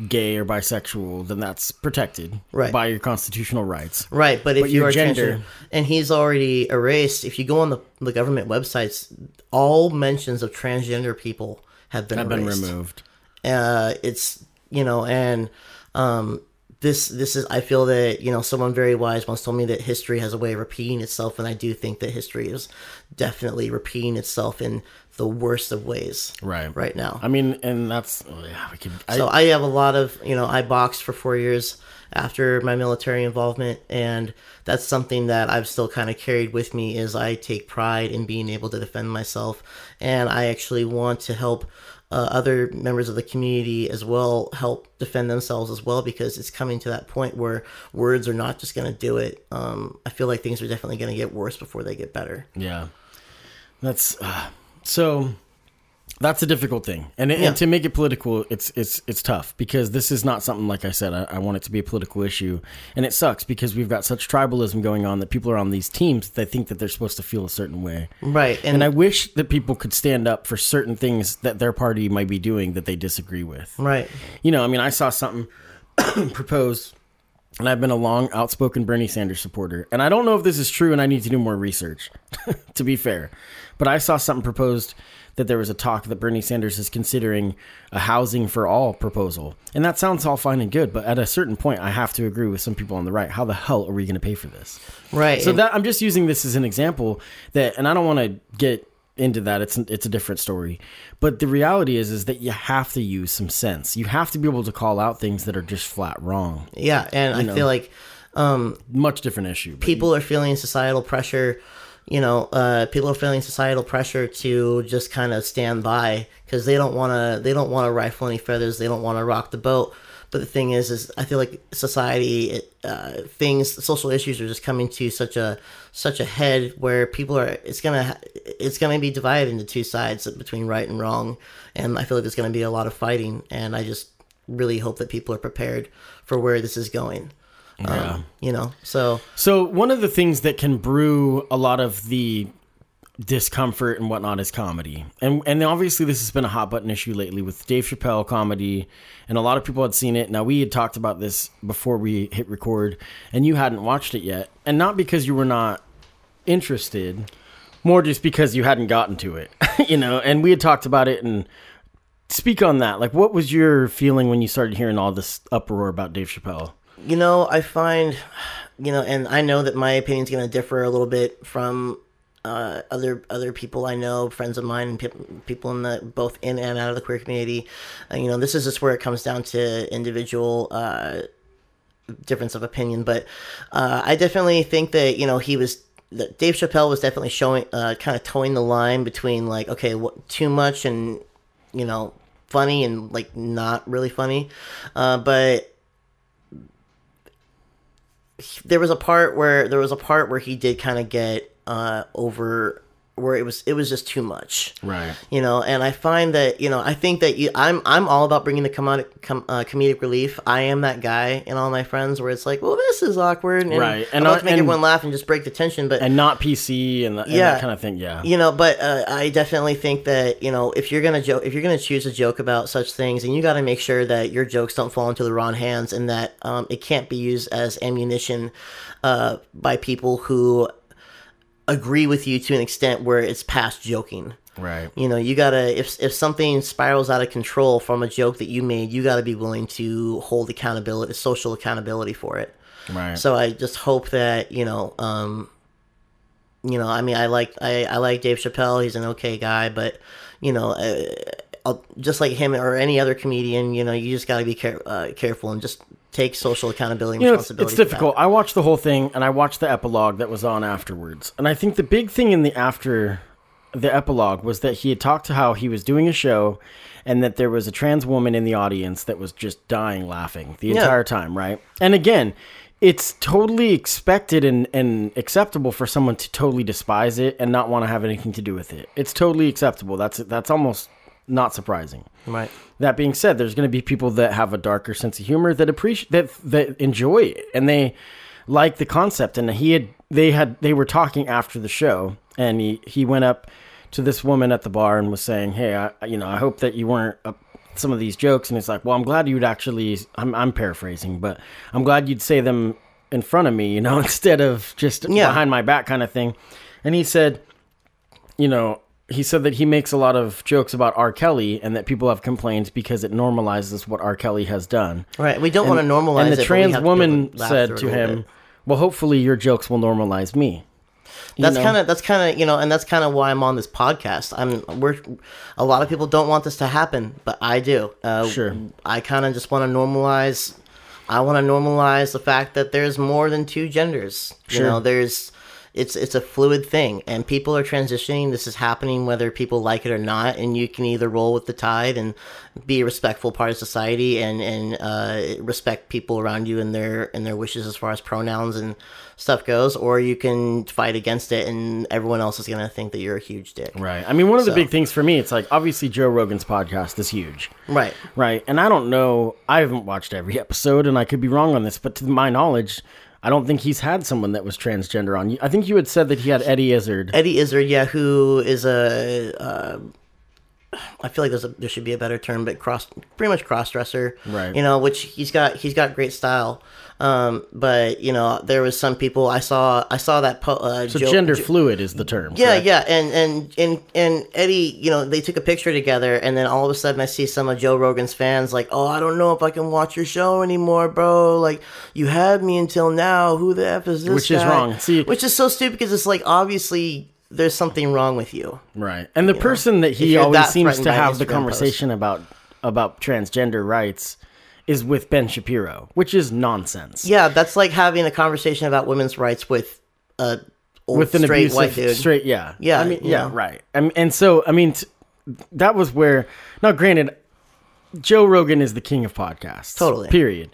gay or bisexual, then that's protected Right. by your constitutional rights. Right, but if But you your are gender- and he's already erased, if you go on the, the government websites, all mentions of transgender people have been Have been removed. uh, it's you know and um, this this is i feel that you know someone very wise once told me that history has a way of repeating itself and i do think that history is definitely repeating itself in the worst of ways Right. right now I mean, and that's oh, yeah. We could. I, so I have a lot of, you know, I boxed for four years after my military involvement, and that's something that I've still kind of carried with me. Is I take pride in being able to defend myself, and I actually want to help uh, other members of the community as well help defend themselves as well because it's coming to that point where words are not just going to do it. Um, I feel like things are definitely going to get worse before they get better. Yeah, that's uh, so. That's a difficult thing, and, it, Yeah. and to make it political, it's it's it's tough because this is not something like I said. I, I want it to be a political issue, and it sucks because we've got such tribalism going on that people are on these teams that they think that they're supposed to feel a certain way. Right, and, And I wish that people could stand up for certain things that their party might be doing that they disagree with. right, You know, I mean, I saw something [COUGHS] proposed, and I've been a long, outspoken Bernie Sanders supporter. And I don't know if this is true, and I need to do more research, [LAUGHS] to be fair. But I saw something proposed that there was a talk that Bernie Sanders is considering a housing for all proposal. And that sounds all fine and good, but at a certain point, I have to agree with some people on the right. How the hell are we going to pay for this? right. So that I'm just using this as an example that, and I don't want to get into that. It's it's a different story, but the reality is is that you have to use some sense. You have to be able to call out things that are just flat wrong. yeah, and I know. feel like um, Much different issue. people are feeling societal pressure you know uh, people are feeling societal pressure to just kind of stand by because they don't want to they don't want to rifle any feathers they don't want to rock the boat. But the thing is is i feel like society uh, things social issues are just coming to such a such a head where people are it's gonna it's gonna be divided into two sides between right and wrong. And i feel like there's gonna be a lot of fighting. And i just really hope that people are prepared for where this is going Yeah. um, you know so So one of the things that can brew a lot of the discomfort and whatnot is comedy, and and obviously this has been a hot button issue lately with Dave Chappelle comedy, and a lot of people had seen it. Now we had talked about this before we hit record, and you hadn't watched it yet, and not because you were not interested, more just because you hadn't gotten to it, [LAUGHS] you know. And we had talked about it and. Speak on that. Like, what was your feeling when you started hearing all this uproar about Dave Chappelle? You know i find you know and i know that my opinion is going to differ a little bit from uh, other other people i know friends of mine pe- people in the both in and out of the queer community. Uh, you know this is just where it comes down to individual uh, difference of opinion. But uh, i definitely think that you know he was that dave chappelle was definitely showing uh, kind of toeing the line between like okay what too much and you know funny and like not really funny. Uh, there was a part where there was a part where he did kind of get uh over where it was it was just too much Right. you know and i find that you know i think that you i'm i'm all about bringing the comedic com, uh, comedic relief i am that guy in all my friends where it's like well this is awkward and Right, and and i I- want to make and- everyone laugh and just break the tension but and not PC and, th- and Yeah. that kind of thing. Yeah. you know but uh, i definitely think that you know if you're gonna joke if you're gonna choose a joke about such things and you got to make sure that your jokes don't fall into the wrong hands and that um, it can't be used as ammunition uh, by people who agree with you to an extent where it's past joking Right. you know you gotta if, if something spirals out of control from a joke that you made you gotta be willing to hold accountability social accountability for it Right. so I just hope that you know, um, you know, I mean, I like I, I like Dave Chappelle. He's an okay guy, but you know, uh, I'll, just like him or any other comedian, you know, you just got to be care, uh, careful and just take social accountability and you know, it's, responsibility. it's for that. difficult. I watched the whole thing and I watched the epilogue that was on afterwards. And I think the big thing in the after the epilogue was that he had talked to how he was doing a show and that there was a trans woman in the audience that was just dying laughing the Yeah. entire time, right? And again, it's totally expected and, and acceptable for someone to totally despise it and not want to have anything to do with it. It's totally acceptable. That's that's almost not surprising. right? That being said, there's going to be people that have a darker sense of humor that appreciate that that enjoy it and they like the concept. And he had they had they were talking after the show, and he he went up to this woman at the bar and was saying, "Hey, I, you know, I hope that you weren't uh, some of these jokes, and it's like, well, I'm glad you'd actually. I'm, I'm paraphrasing, but I'm glad you'd say them in front of me, you know, [LAUGHS] instead of just Yeah. behind my back kind of thing. And he said, you know, he said that he makes a lot of jokes about R. Kelly and that people have complained because it normalizes what R. Kelly has done. Right. We don't want to normalize And the we trans have to be able woman to said to him, bit. "Well, hopefully your jokes will normalize me." You That's kind of that's kind of you know, and that's kind of why I'm on this podcast. I'm we're a lot of people don't want this to happen, but I do. Uh, Sure. I kind of just want to normalize. I want to normalize the fact that there's more than two genders. You Sure. know, there's it's it's a fluid thing, and people are transitioning. This is happening whether people like it or not, and you can either roll with the tide and be a respectful part of society and and uh, respect people around you and their and their wishes as far as pronouns and stuff goes, or you can fight against it, and everyone else is gonna think that you're a huge dick. Right. I mean, one of the big things for me, it's like obviously Joe Rogan's podcast is huge. Right. Right. And I don't know, I haven't watched every [LAUGHS] episode and I could be wrong on this, but to my knowledge, I don't think he's had someone that was transgender on. I think you had said that he had Eddie Izzard. Eddie Izzard, yeah, who is a, uh, I feel like there's a, there should be a better term, but cross, pretty much cross dresser, Right. You know, which he's got, he's got great style. Um, but you know, there was some people I saw, I saw that. Po- uh, So gender fluid is the term. yeah, correct? yeah, and and and and Eddie, you know, they took a picture together, and then all of a sudden, I see some of Joe Rogan's fans like, "Oh, I don't know if I can watch your show anymore, bro. Like, you had me until now. Who the f is this?" Which is guy?" wrong. See- which is so stupid because it's like obviously there's something wrong with you. Right. And the person that he always that seems to have the conversation about about transgender rights is with Ben Shapiro, which is nonsense. Yeah, that's like having a conversation about women's rights with a old with an straight abusive white dude. straight yeah Yeah, i mean yeah know. right mean, and so i mean t- that was where now granted joe rogan is the king of podcasts Totally. period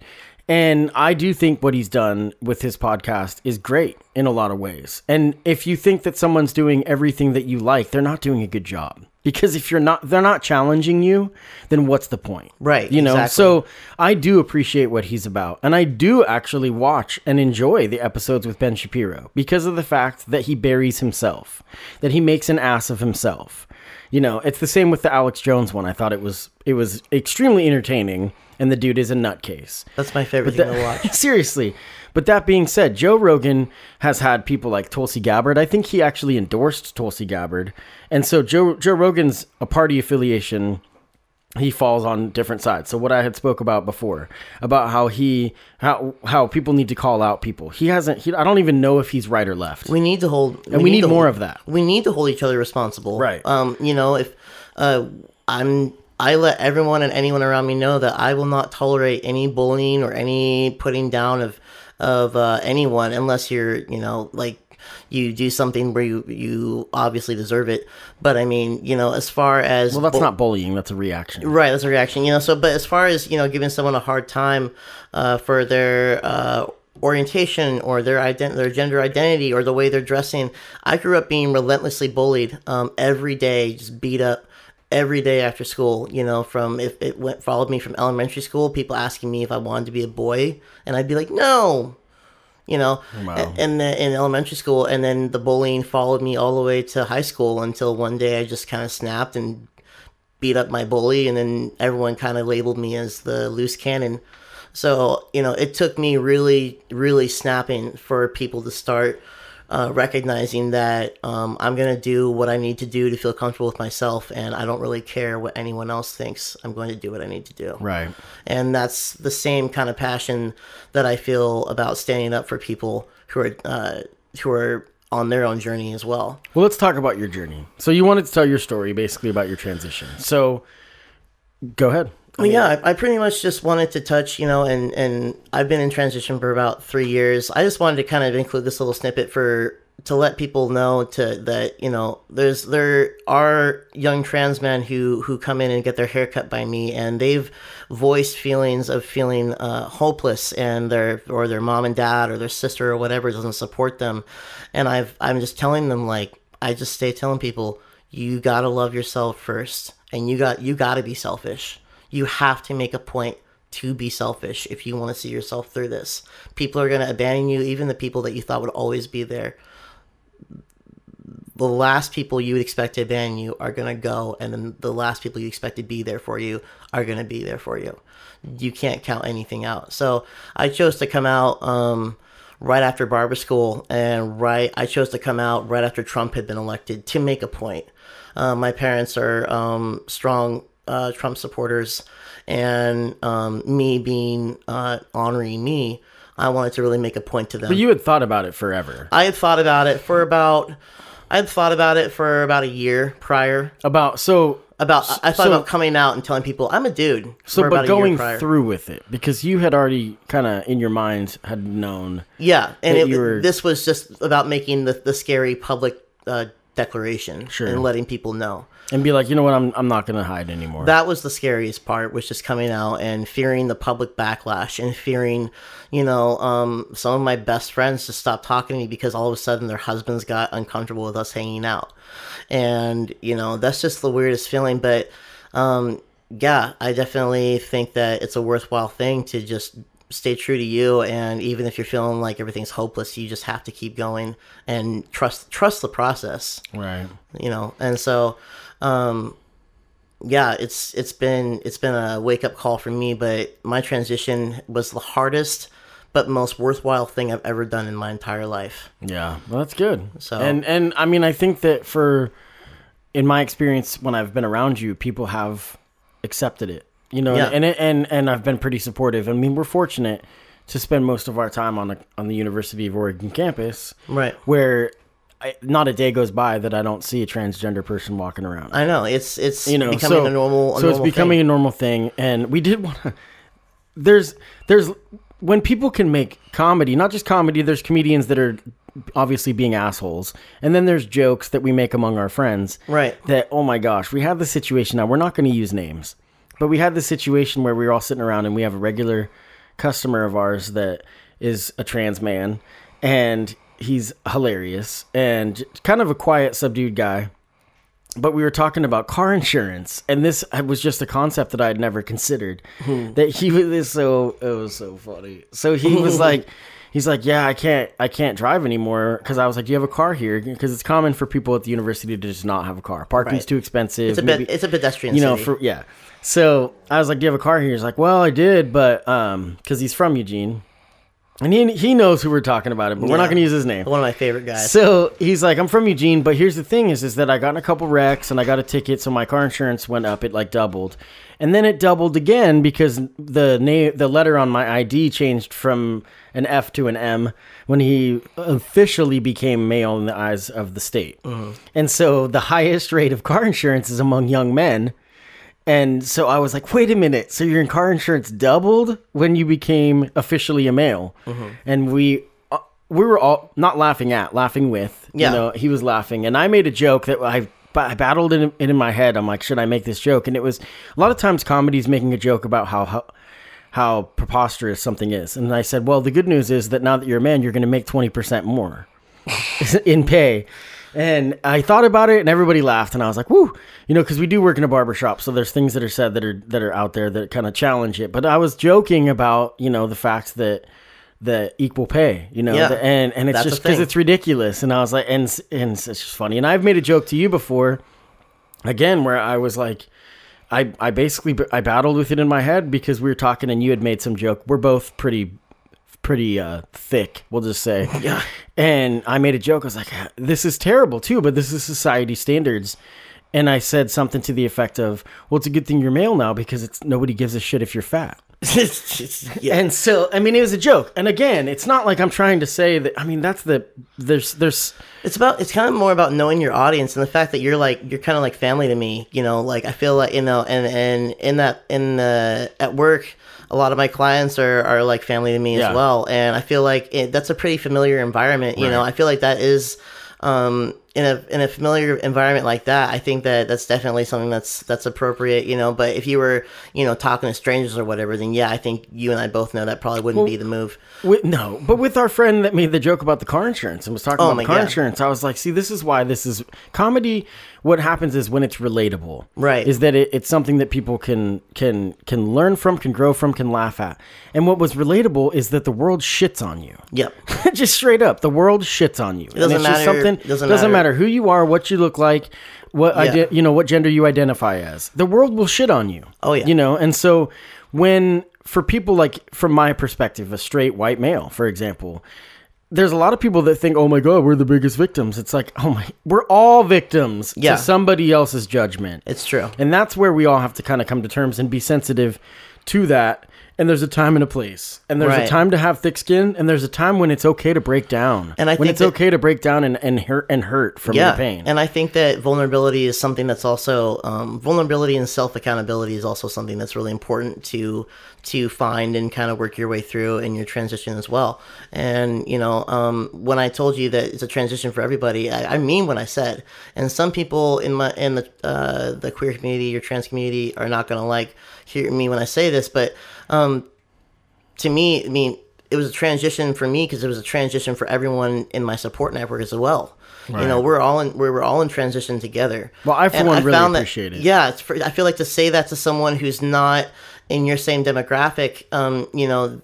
and i do think what he's done with his podcast is great in a lot of ways and if you think that someone's doing everything that you like they're not doing a good job because if you're not they're not challenging you then what's the point Right, you know exactly. so I do appreciate what he's about. And I do actually watch and enjoy the episodes with Ben Shapiro because of the fact that he buries himself, that he makes an ass of himself. You know, it's the same with the Alex Jones one. I thought it was it was extremely entertaining and the dude is a nutcase. That's my favorite thing to watch. [LAUGHS] Seriously. But that being said, Joe Rogan has had people like Tulsi Gabbard. I think he actually endorsed Tulsi Gabbard. And so Joe Joe Rogan's a party affiliation he falls on different sides. So what I had spoke about before about how he how how people need to call out people. He hasn't he, I don't even know if he's right or left. We need to hold, and we need to more hold- of that. We need to hold each other responsible, Right. Um, you know, if uh, I'm, I let everyone and anyone around me know that I will not tolerate any bullying or any putting down of of uh, anyone unless you're, you know, like you do something where you you obviously deserve it. But I mean, you know, as far as Well, that's bu- not bullying, that's a reaction. Right, that's a reaction. You know, so but as far as you know, giving someone a hard time uh, for their uh, orientation or their ident- their gender identity or the way they're dressing, I grew up being relentlessly bullied um, every day, just beat up every day after school. You know, from if it went followed me from elementary school, people asking me if I wanted to be a boy, and I'd be like, no. You know, Wow. and then in elementary school, and then the bullying followed me all the way to high school until one day I just kind of snapped and beat up my bully and then everyone kind of labeled me as the loose cannon so you know it took me really really snapping for people to start uh, recognizing that um, i'm going to do what i need to do to feel comfortable with myself and i don't really care what anyone else thinks i'm going to do what i need to do Right. and that's the same kind of passion that I feel about standing up for people who are uh, who are on their own journey as well. Well, let's talk about your journey. So you wanted to tell your story basically about your transition. So go ahead. Well, yeah, I, I pretty much just wanted to touch, you know, and and I've been in transition for about three years. I just wanted to kind of include this little snippet for to let people know to that you know there's there are young trans men who who come in and get their hair cut by me and they've voiced feelings of feeling uh, hopeless and their or their mom and dad or their sister or whatever doesn't support them. And I've I'm just telling them like I just stay telling people you gotta love yourself first and you got you gotta be selfish you have to make a point to be selfish if you want to see yourself through this. People are going to abandon you, even the people that you thought would always be there. the last people you would expect to abandon you are gonna go, and then the last people you expect to be there for you are gonna be there for you. You can't count anything out. So I chose to come out. Um, right after barber school and right i chose to come out right after trump had been elected to make a point uh, my parents are um, strong uh, trump supporters and um, me being uh, honoring me i wanted to really make a point to them But you had thought about it forever. i had thought about it for about i had thought about it for about a year prior About so about i I thought so- about coming out and telling people i'm a dude so for but about a year going through with it because you had already kind of in your mind had known. Yeah, and it, were- this was just about making the, the scary public uh, declaration Sure. and letting people know. And be like, you know what, I'm I'm not gonna hide anymore. That was the scariest part, was just coming out and fearing the public backlash and fearing, you know, um, some of my best friends to stop talking to me because all of a sudden their husbands got uncomfortable with us hanging out. And, you know, that's just the weirdest feeling. But, um, yeah, I definitely think that it's a worthwhile thing to just stay true to you and even if you're feeling like everything's hopeless you just have to keep going and trust trust the process right. you know and so um yeah it's it's been it's been a wake up call for me but my transition was the hardest but most worthwhile thing i've ever done in my entire life Yeah, well, that's good. So- and and I mean, I think that for in my experience when I've been around you, people have accepted it. You know, Yeah. and it, and and I've been pretty supportive. I mean, we're fortunate to spend most of our time on the on the University of Oregon campus, right where I, not a day goes by that I don't see a transgender person walking around. i know it's it's you know, becoming so, a normal a so it's becoming thing. a normal thing, and we did want to. There's there's when people can make comedy, not just comedy. There's comedians that are obviously being assholes, and then there's jokes that we make among our friends. Right. That oh my gosh, we have the situation now. We're not going to use names, but we had the situation where we were all sitting around and we have a regular customer of ours that is a trans man, and he's hilarious and kind of a quiet, subdued guy but we were talking about car insurance, and this was just a concept that I had never considered. That he was so it was so funny. So he was [LAUGHS] like, he's like, yeah, I can't, I can't drive anymore because I was like, do you have a car here? Because it's common for people at the university to just not have a car. Parking's Right. too expensive. it's a bit it's a pedestrian you know, for yeah. So I was like, do you have a car here? He's like, well, I did, but um, because he's from Eugene, and he he knows who we're talking about, it, but we're not going to use his name. one of my favorite guys So he's like, I'm from Eugene, but here's the thing: is is that I got in a couple wrecks and I got a ticket, so my car insurance went up. It like doubled, and then it doubled again because the name, the letter on my ID changed from an F to an M when he officially became male in the eyes of the state. Mm-hmm. And so the highest rate of car insurance is among young men. And so I was like, wait a minute. So your car insurance doubled when you became officially a male. And we uh, we were all not laughing at, laughing with. Yeah. You know, he was laughing. And I made a joke that I, I battled it in, it in my head. I'm like, should I make this joke? And it was a lot of times comedy's making a joke about how, how how preposterous something is. And I said, well, the good news is that now that you're a man, you're going to make 20% more [LAUGHS] [LAUGHS] in pay. And I thought about it, and everybody laughed, and I was like, "Woo!" You know, because we do work in a barber shop, so there's things that are said that are that are out there that kind of challenge it. But I was joking about, you know, the fact that the equal pay, you know, Yeah. the, and and it's just because it's ridiculous. And I was like, and and it's just funny. And I've made a joke to you before, again, where I was like, I I basically I battled with it in my head because we were talking, and you had made some joke. We're both pretty pretty uh thick we'll just say [LAUGHS] Yeah. and i made a joke i was like this is terrible too but this is society standards and i said something to the effect of well it's a good thing you're male now because it's nobody gives a shit if you're fat [LAUGHS] yeah. and so i mean it was a joke and again it's not like i'm trying to say that i mean that's the there's there's It's about it's kind of more about knowing your audience and the fact that you're like you're kind of like family to me. You know, like I feel like you know, and and in that in the at work, a lot of my clients are are like family to me Yeah. as well, and I feel like it, that's a pretty familiar environment. You know, I feel like that is. Um, in a in a familiar environment like that, I think that that's definitely something that's that's appropriate, you know. But if you were, you know, talking to strangers or whatever, then yeah, I think you and I both know that probably wouldn't be the move. With, no, but with our friend that made the joke about the car insurance and was talking Oh about car God. insurance, I was like, see, this is why this is comedy. What happens is when it's relatable, Right. Is that it, it's something that people can can can learn from, can grow from, can laugh at. And what was relatable is that the world shits on you. Yep. [LAUGHS] just straight up, the world shits on you. It doesn't matter- something doesn't doesn't matter matter who you are, what you look like, what Yeah. ide- you know, what gender you identify as. The world will shit on you. Oh, yeah. You know, and so when for people like from my perspective, a straight white male, for example, there's a lot of people that think, "Oh my god, we're the biggest victims." It's like, "Oh my, we're all victims Yeah. to somebody else's judgment." It's true. And that's where we all have to kind of come to terms and be sensitive to that. And there's a time and a place. And there's a time to have thick skin and there's a time when it's okay to break down. And I when think it's that- okay to break down and, and hurt and hurt from yeah your pain. and i think that vulnerability is something that's also um, vulnerability and self accountability is also something that's really important to to find and kind of work your way through in your transition as well and you know um, when i told you that it's a transition for everybody I, I mean what i said and some people in my in the uh, the queer community or trans community are not going to like hear me when i say this but um, to me, I mean, it was a transition for me because it was a transition for everyone in my support network as well. You know, we're all in we were all in transition together. Well, I, for And one, really found that- it. Yeah, it's for, I feel like to say that to someone who's not in your same demographic, um, you know,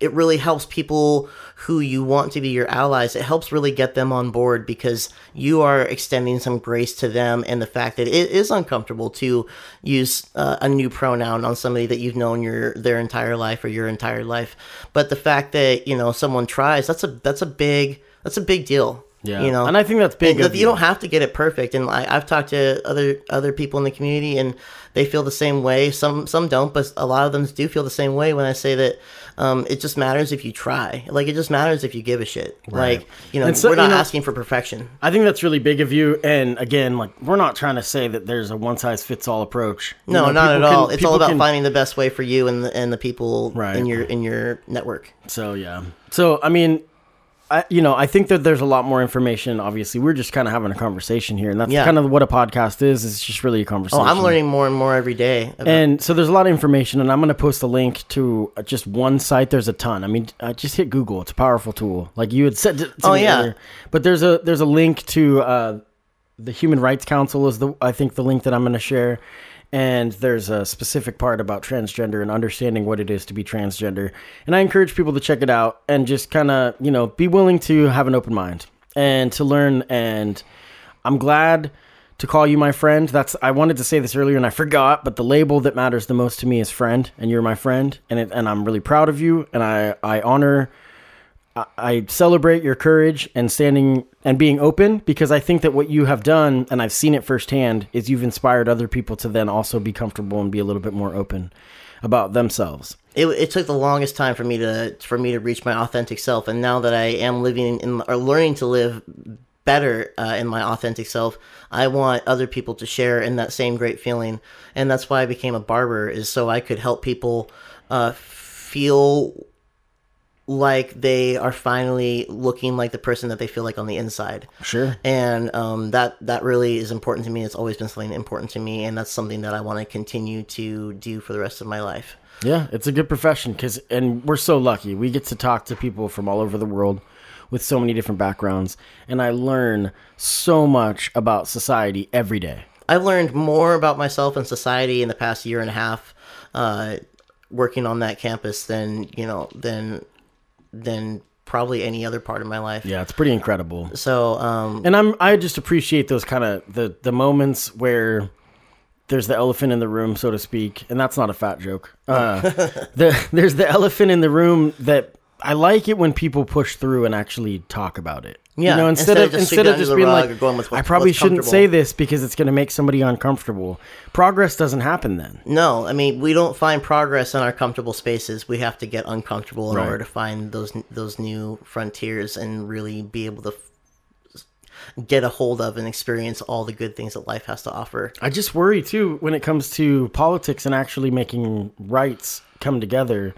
it really helps people who you want to be your allies. It helps really get them on board because you are extending some grace to them and the fact that it is uncomfortable to use uh, a new pronoun on somebody that you've known your their entire life or your entire life. But the fact that you know someone tries that's a that's a big that's a big deal. Yeah. you know, And I think that's big you you. don't have to get it perfect. And I, I've talked to other other people in the community, and they feel the same way. Some some don't, but a lot of them do feel the same way when I say that um, it just matters if you try. Like it just matters if you give a shit. Like you know, so, we're not you know- asking for perfection. I think that's really big of you. And again, like we're not trying to say that there's a one size fits all approach. You No, know, not at people can- all. It's all about can- finding the best way for you and the, and the people Right. in your in your network. So yeah. So I mean, I you know I think that there's a lot more information. Obviously, we're just kind of having a conversation here, and that's Yeah. kind of what a podcast is. It's just really a conversation. Oh. I'm learning more and more every day. about- And so there's a lot of information, and I'm going to post a link to uh, just one site. There's a ton. I mean, I just hit Google. It's a powerful tool, like you had said. To, to Oh, yeah. earlier. But there's a there's a link to uh, the Human Rights Council is the I think the link that I'm going to share, and there's a specific part about transgender and understanding what it is to be transgender. And I encourage people to check it out and just kind of you know be willing to have an open mind and to learn. And I'm glad to call you my friend. That's I wanted to say this earlier and I forgot, but the label that matters the most to me is friend, and you're my friend, and it, and I'm really proud of you, and I I honor. I- celebrate your courage and standing and being open because I think that what you have done, and I've seen it firsthand, is you've inspired other people to then also be comfortable and be a little bit more open about themselves. it, it took the longest time for me to for me to reach my authentic self and now that i am living in or learning to live better uh, in my authentic self i want other people to share in that same great feeling and that's why i became a barber is so i could help people uh, feel like they are finally looking like the person that they feel like on the inside Sure. and um, that that really is important to me. It's always been something important to me, and that's something that I want to continue to do for the rest of my life. Yeah, it's a good profession because, and we're so lucky. We get to talk to people from all over the world with so many different backgrounds, and I learn so much about society every day. I've learned more about myself and society in the past year and a half, uh, working on that campus than you know than than probably any other part of my life. Yeah, it's pretty incredible. So um, And I'm I just appreciate those kind of the the moments where there's the elephant in the room, so to speak, and that's not a fat joke. Uh, [LAUGHS] the, there's the elephant in the room that I like it when people push through and actually talk about it. Yeah, you know, instead, instead of of just instead of just being like, with I probably shouldn't say this because it's going to make somebody uncomfortable. Progress doesn't happen then. no, I mean we don't find progress in our comfortable spaces. We have to get uncomfortable in Right. order to find those those new frontiers and really be able to f- get a hold of and experience all the good things that life has to offer. I just worry too when it comes to politics and actually making rights come together.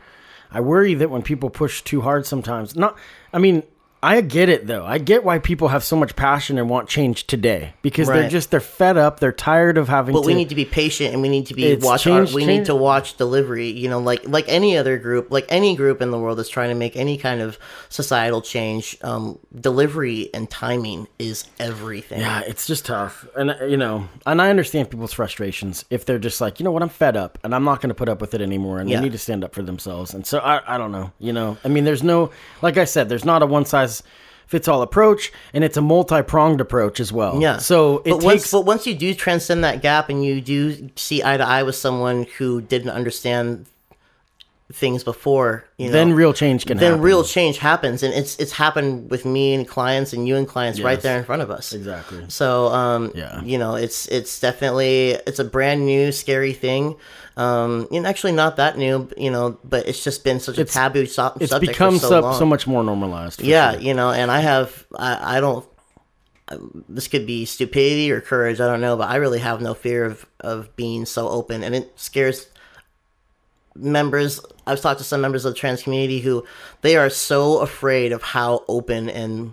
I worry that when people push too hard sometimes, not, I mean, I get it though. I get why people have so much passion and want change today because they're just they're fed up. They're tired of having. But to, we need to be patient and we need to be It's watch our, we need to watch delivery you know like like any other group like any group in the world that's trying to make any kind of societal change um, delivery and timing is everything Yeah, it's just tough, and uh, you know, and I understand people's frustrations if they're just like, you know what, I'm fed up, and I'm not going to put up with it anymore, and Yeah. they need to stand up for themselves. And so I, I don't know, you know, I mean, there's no, like I said, there's not a one size fits all approach, and it's a multi pronged approach as well. Yeah. So it but takes. once but once you do transcend that gap and you do see eye to eye with someone who didn't understand things before, you know, then real change can happen. then happen. real change happens, and it's it's happened with me and clients and you and clients right there in front of us. exactly. So um, Yeah. you know, it's it's definitely it's a brand new scary thing. Um, and actually not that new, you know, but it's just been such a It's- taboo so- It's subject become for so, long. so much more normalized. yeah, sure. you know, and I have I, I don't. This could be stupidity or courage. I don't know, but I really have no fear of of being so open, and it scares members. I've talked to some members of the trans community who they are so afraid of how open and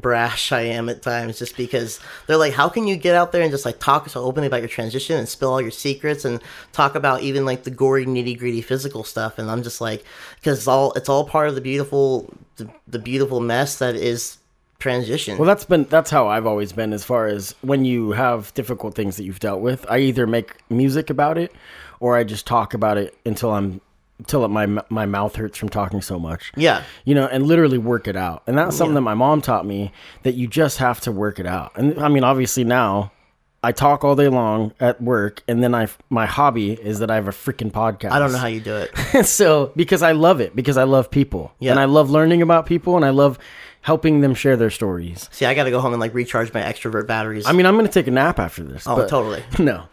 brash I am at times just because they're like, how can you get out there and just like talk so openly about your transition and spill all your secrets and talk about even like the gory nitty gritty physical stuff? And I'm just like, because it's all it's all part of the beautiful the, the beautiful mess that is transition. Well, that's been that's how I've always been. As far as when you have difficult things that you've dealt with, I either make music about it, or I just talk about it until I'm until it, my my mouth hurts from talking so much. yeah, you know, and literally work it out. And that's something that my mom taught me that you just have to work it out. And I mean, obviously now I talk all day long at work, and then I my hobby is that I have a freaking podcast. I don't know how you do it. [LAUGHS] so because I love it, because I love people, Yeah. and I love learning about people, and I love helping them share their stories. See, I got to go home and like recharge my extrovert batteries. I mean, I'm gonna take a nap after this. oh, totally. [LAUGHS] No,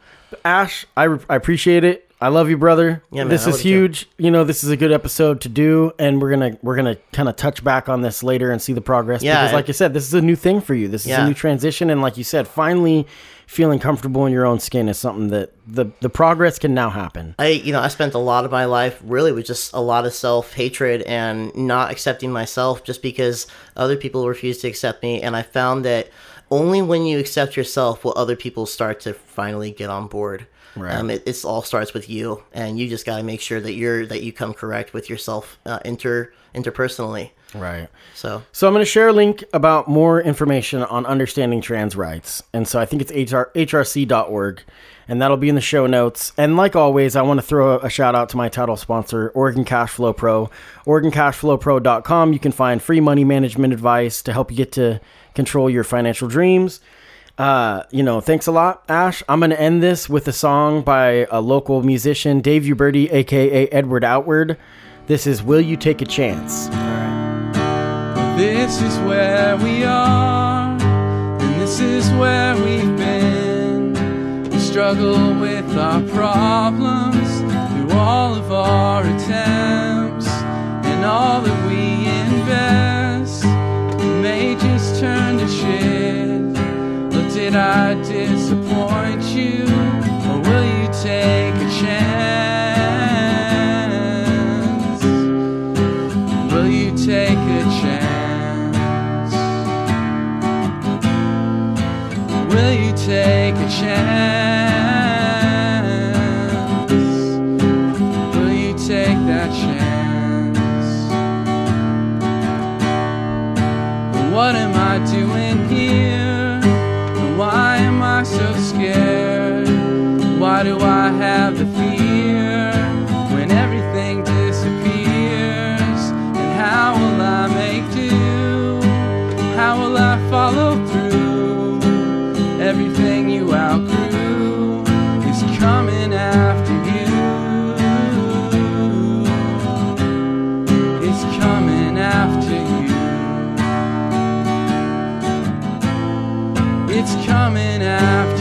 Ash, I, re- I appreciate it. I love you, brother. Yeah, man, this I is you too. huge. You know, this is a good episode to do, and we're gonna we're gonna kind of touch back on this later and see the progress. Yeah, because, like you said, this is a new thing for you. This is Yeah. a new transition, and like you said, finally feeling comfortable in your own skin is something that the the progress can now happen. I, you know, I spent a lot of my life really with just a lot of self hatred and not accepting myself just because other people refused to accept me. And I found that only when you accept yourself will other people start to finally get on board. Right. Um, it it's all starts with you, and you just got to make sure that you're that you come correct with yourself uh, inter interpersonally. Right. So So I'm going to share a link about more information on understanding trans rights. And so I think it's HR, hrc.org, and that'll be in the show notes. And like always, I want to throw a shout out to my title sponsor, Oregon Cash Flow Pro. OregonCashFlowPro.com. You can find free money management advice to help you get to control your financial dreams. Uh, you know, thanks a lot, Ash. I'm going to end this with a song by a local musician, Dave Uberti, aka Edward Outward. This is Will You Take a Chance? This is where we are, and this is where we've been. We struggle with our problems through all of our attempts, and all that we invest did I disappoint you, or will you take coming after.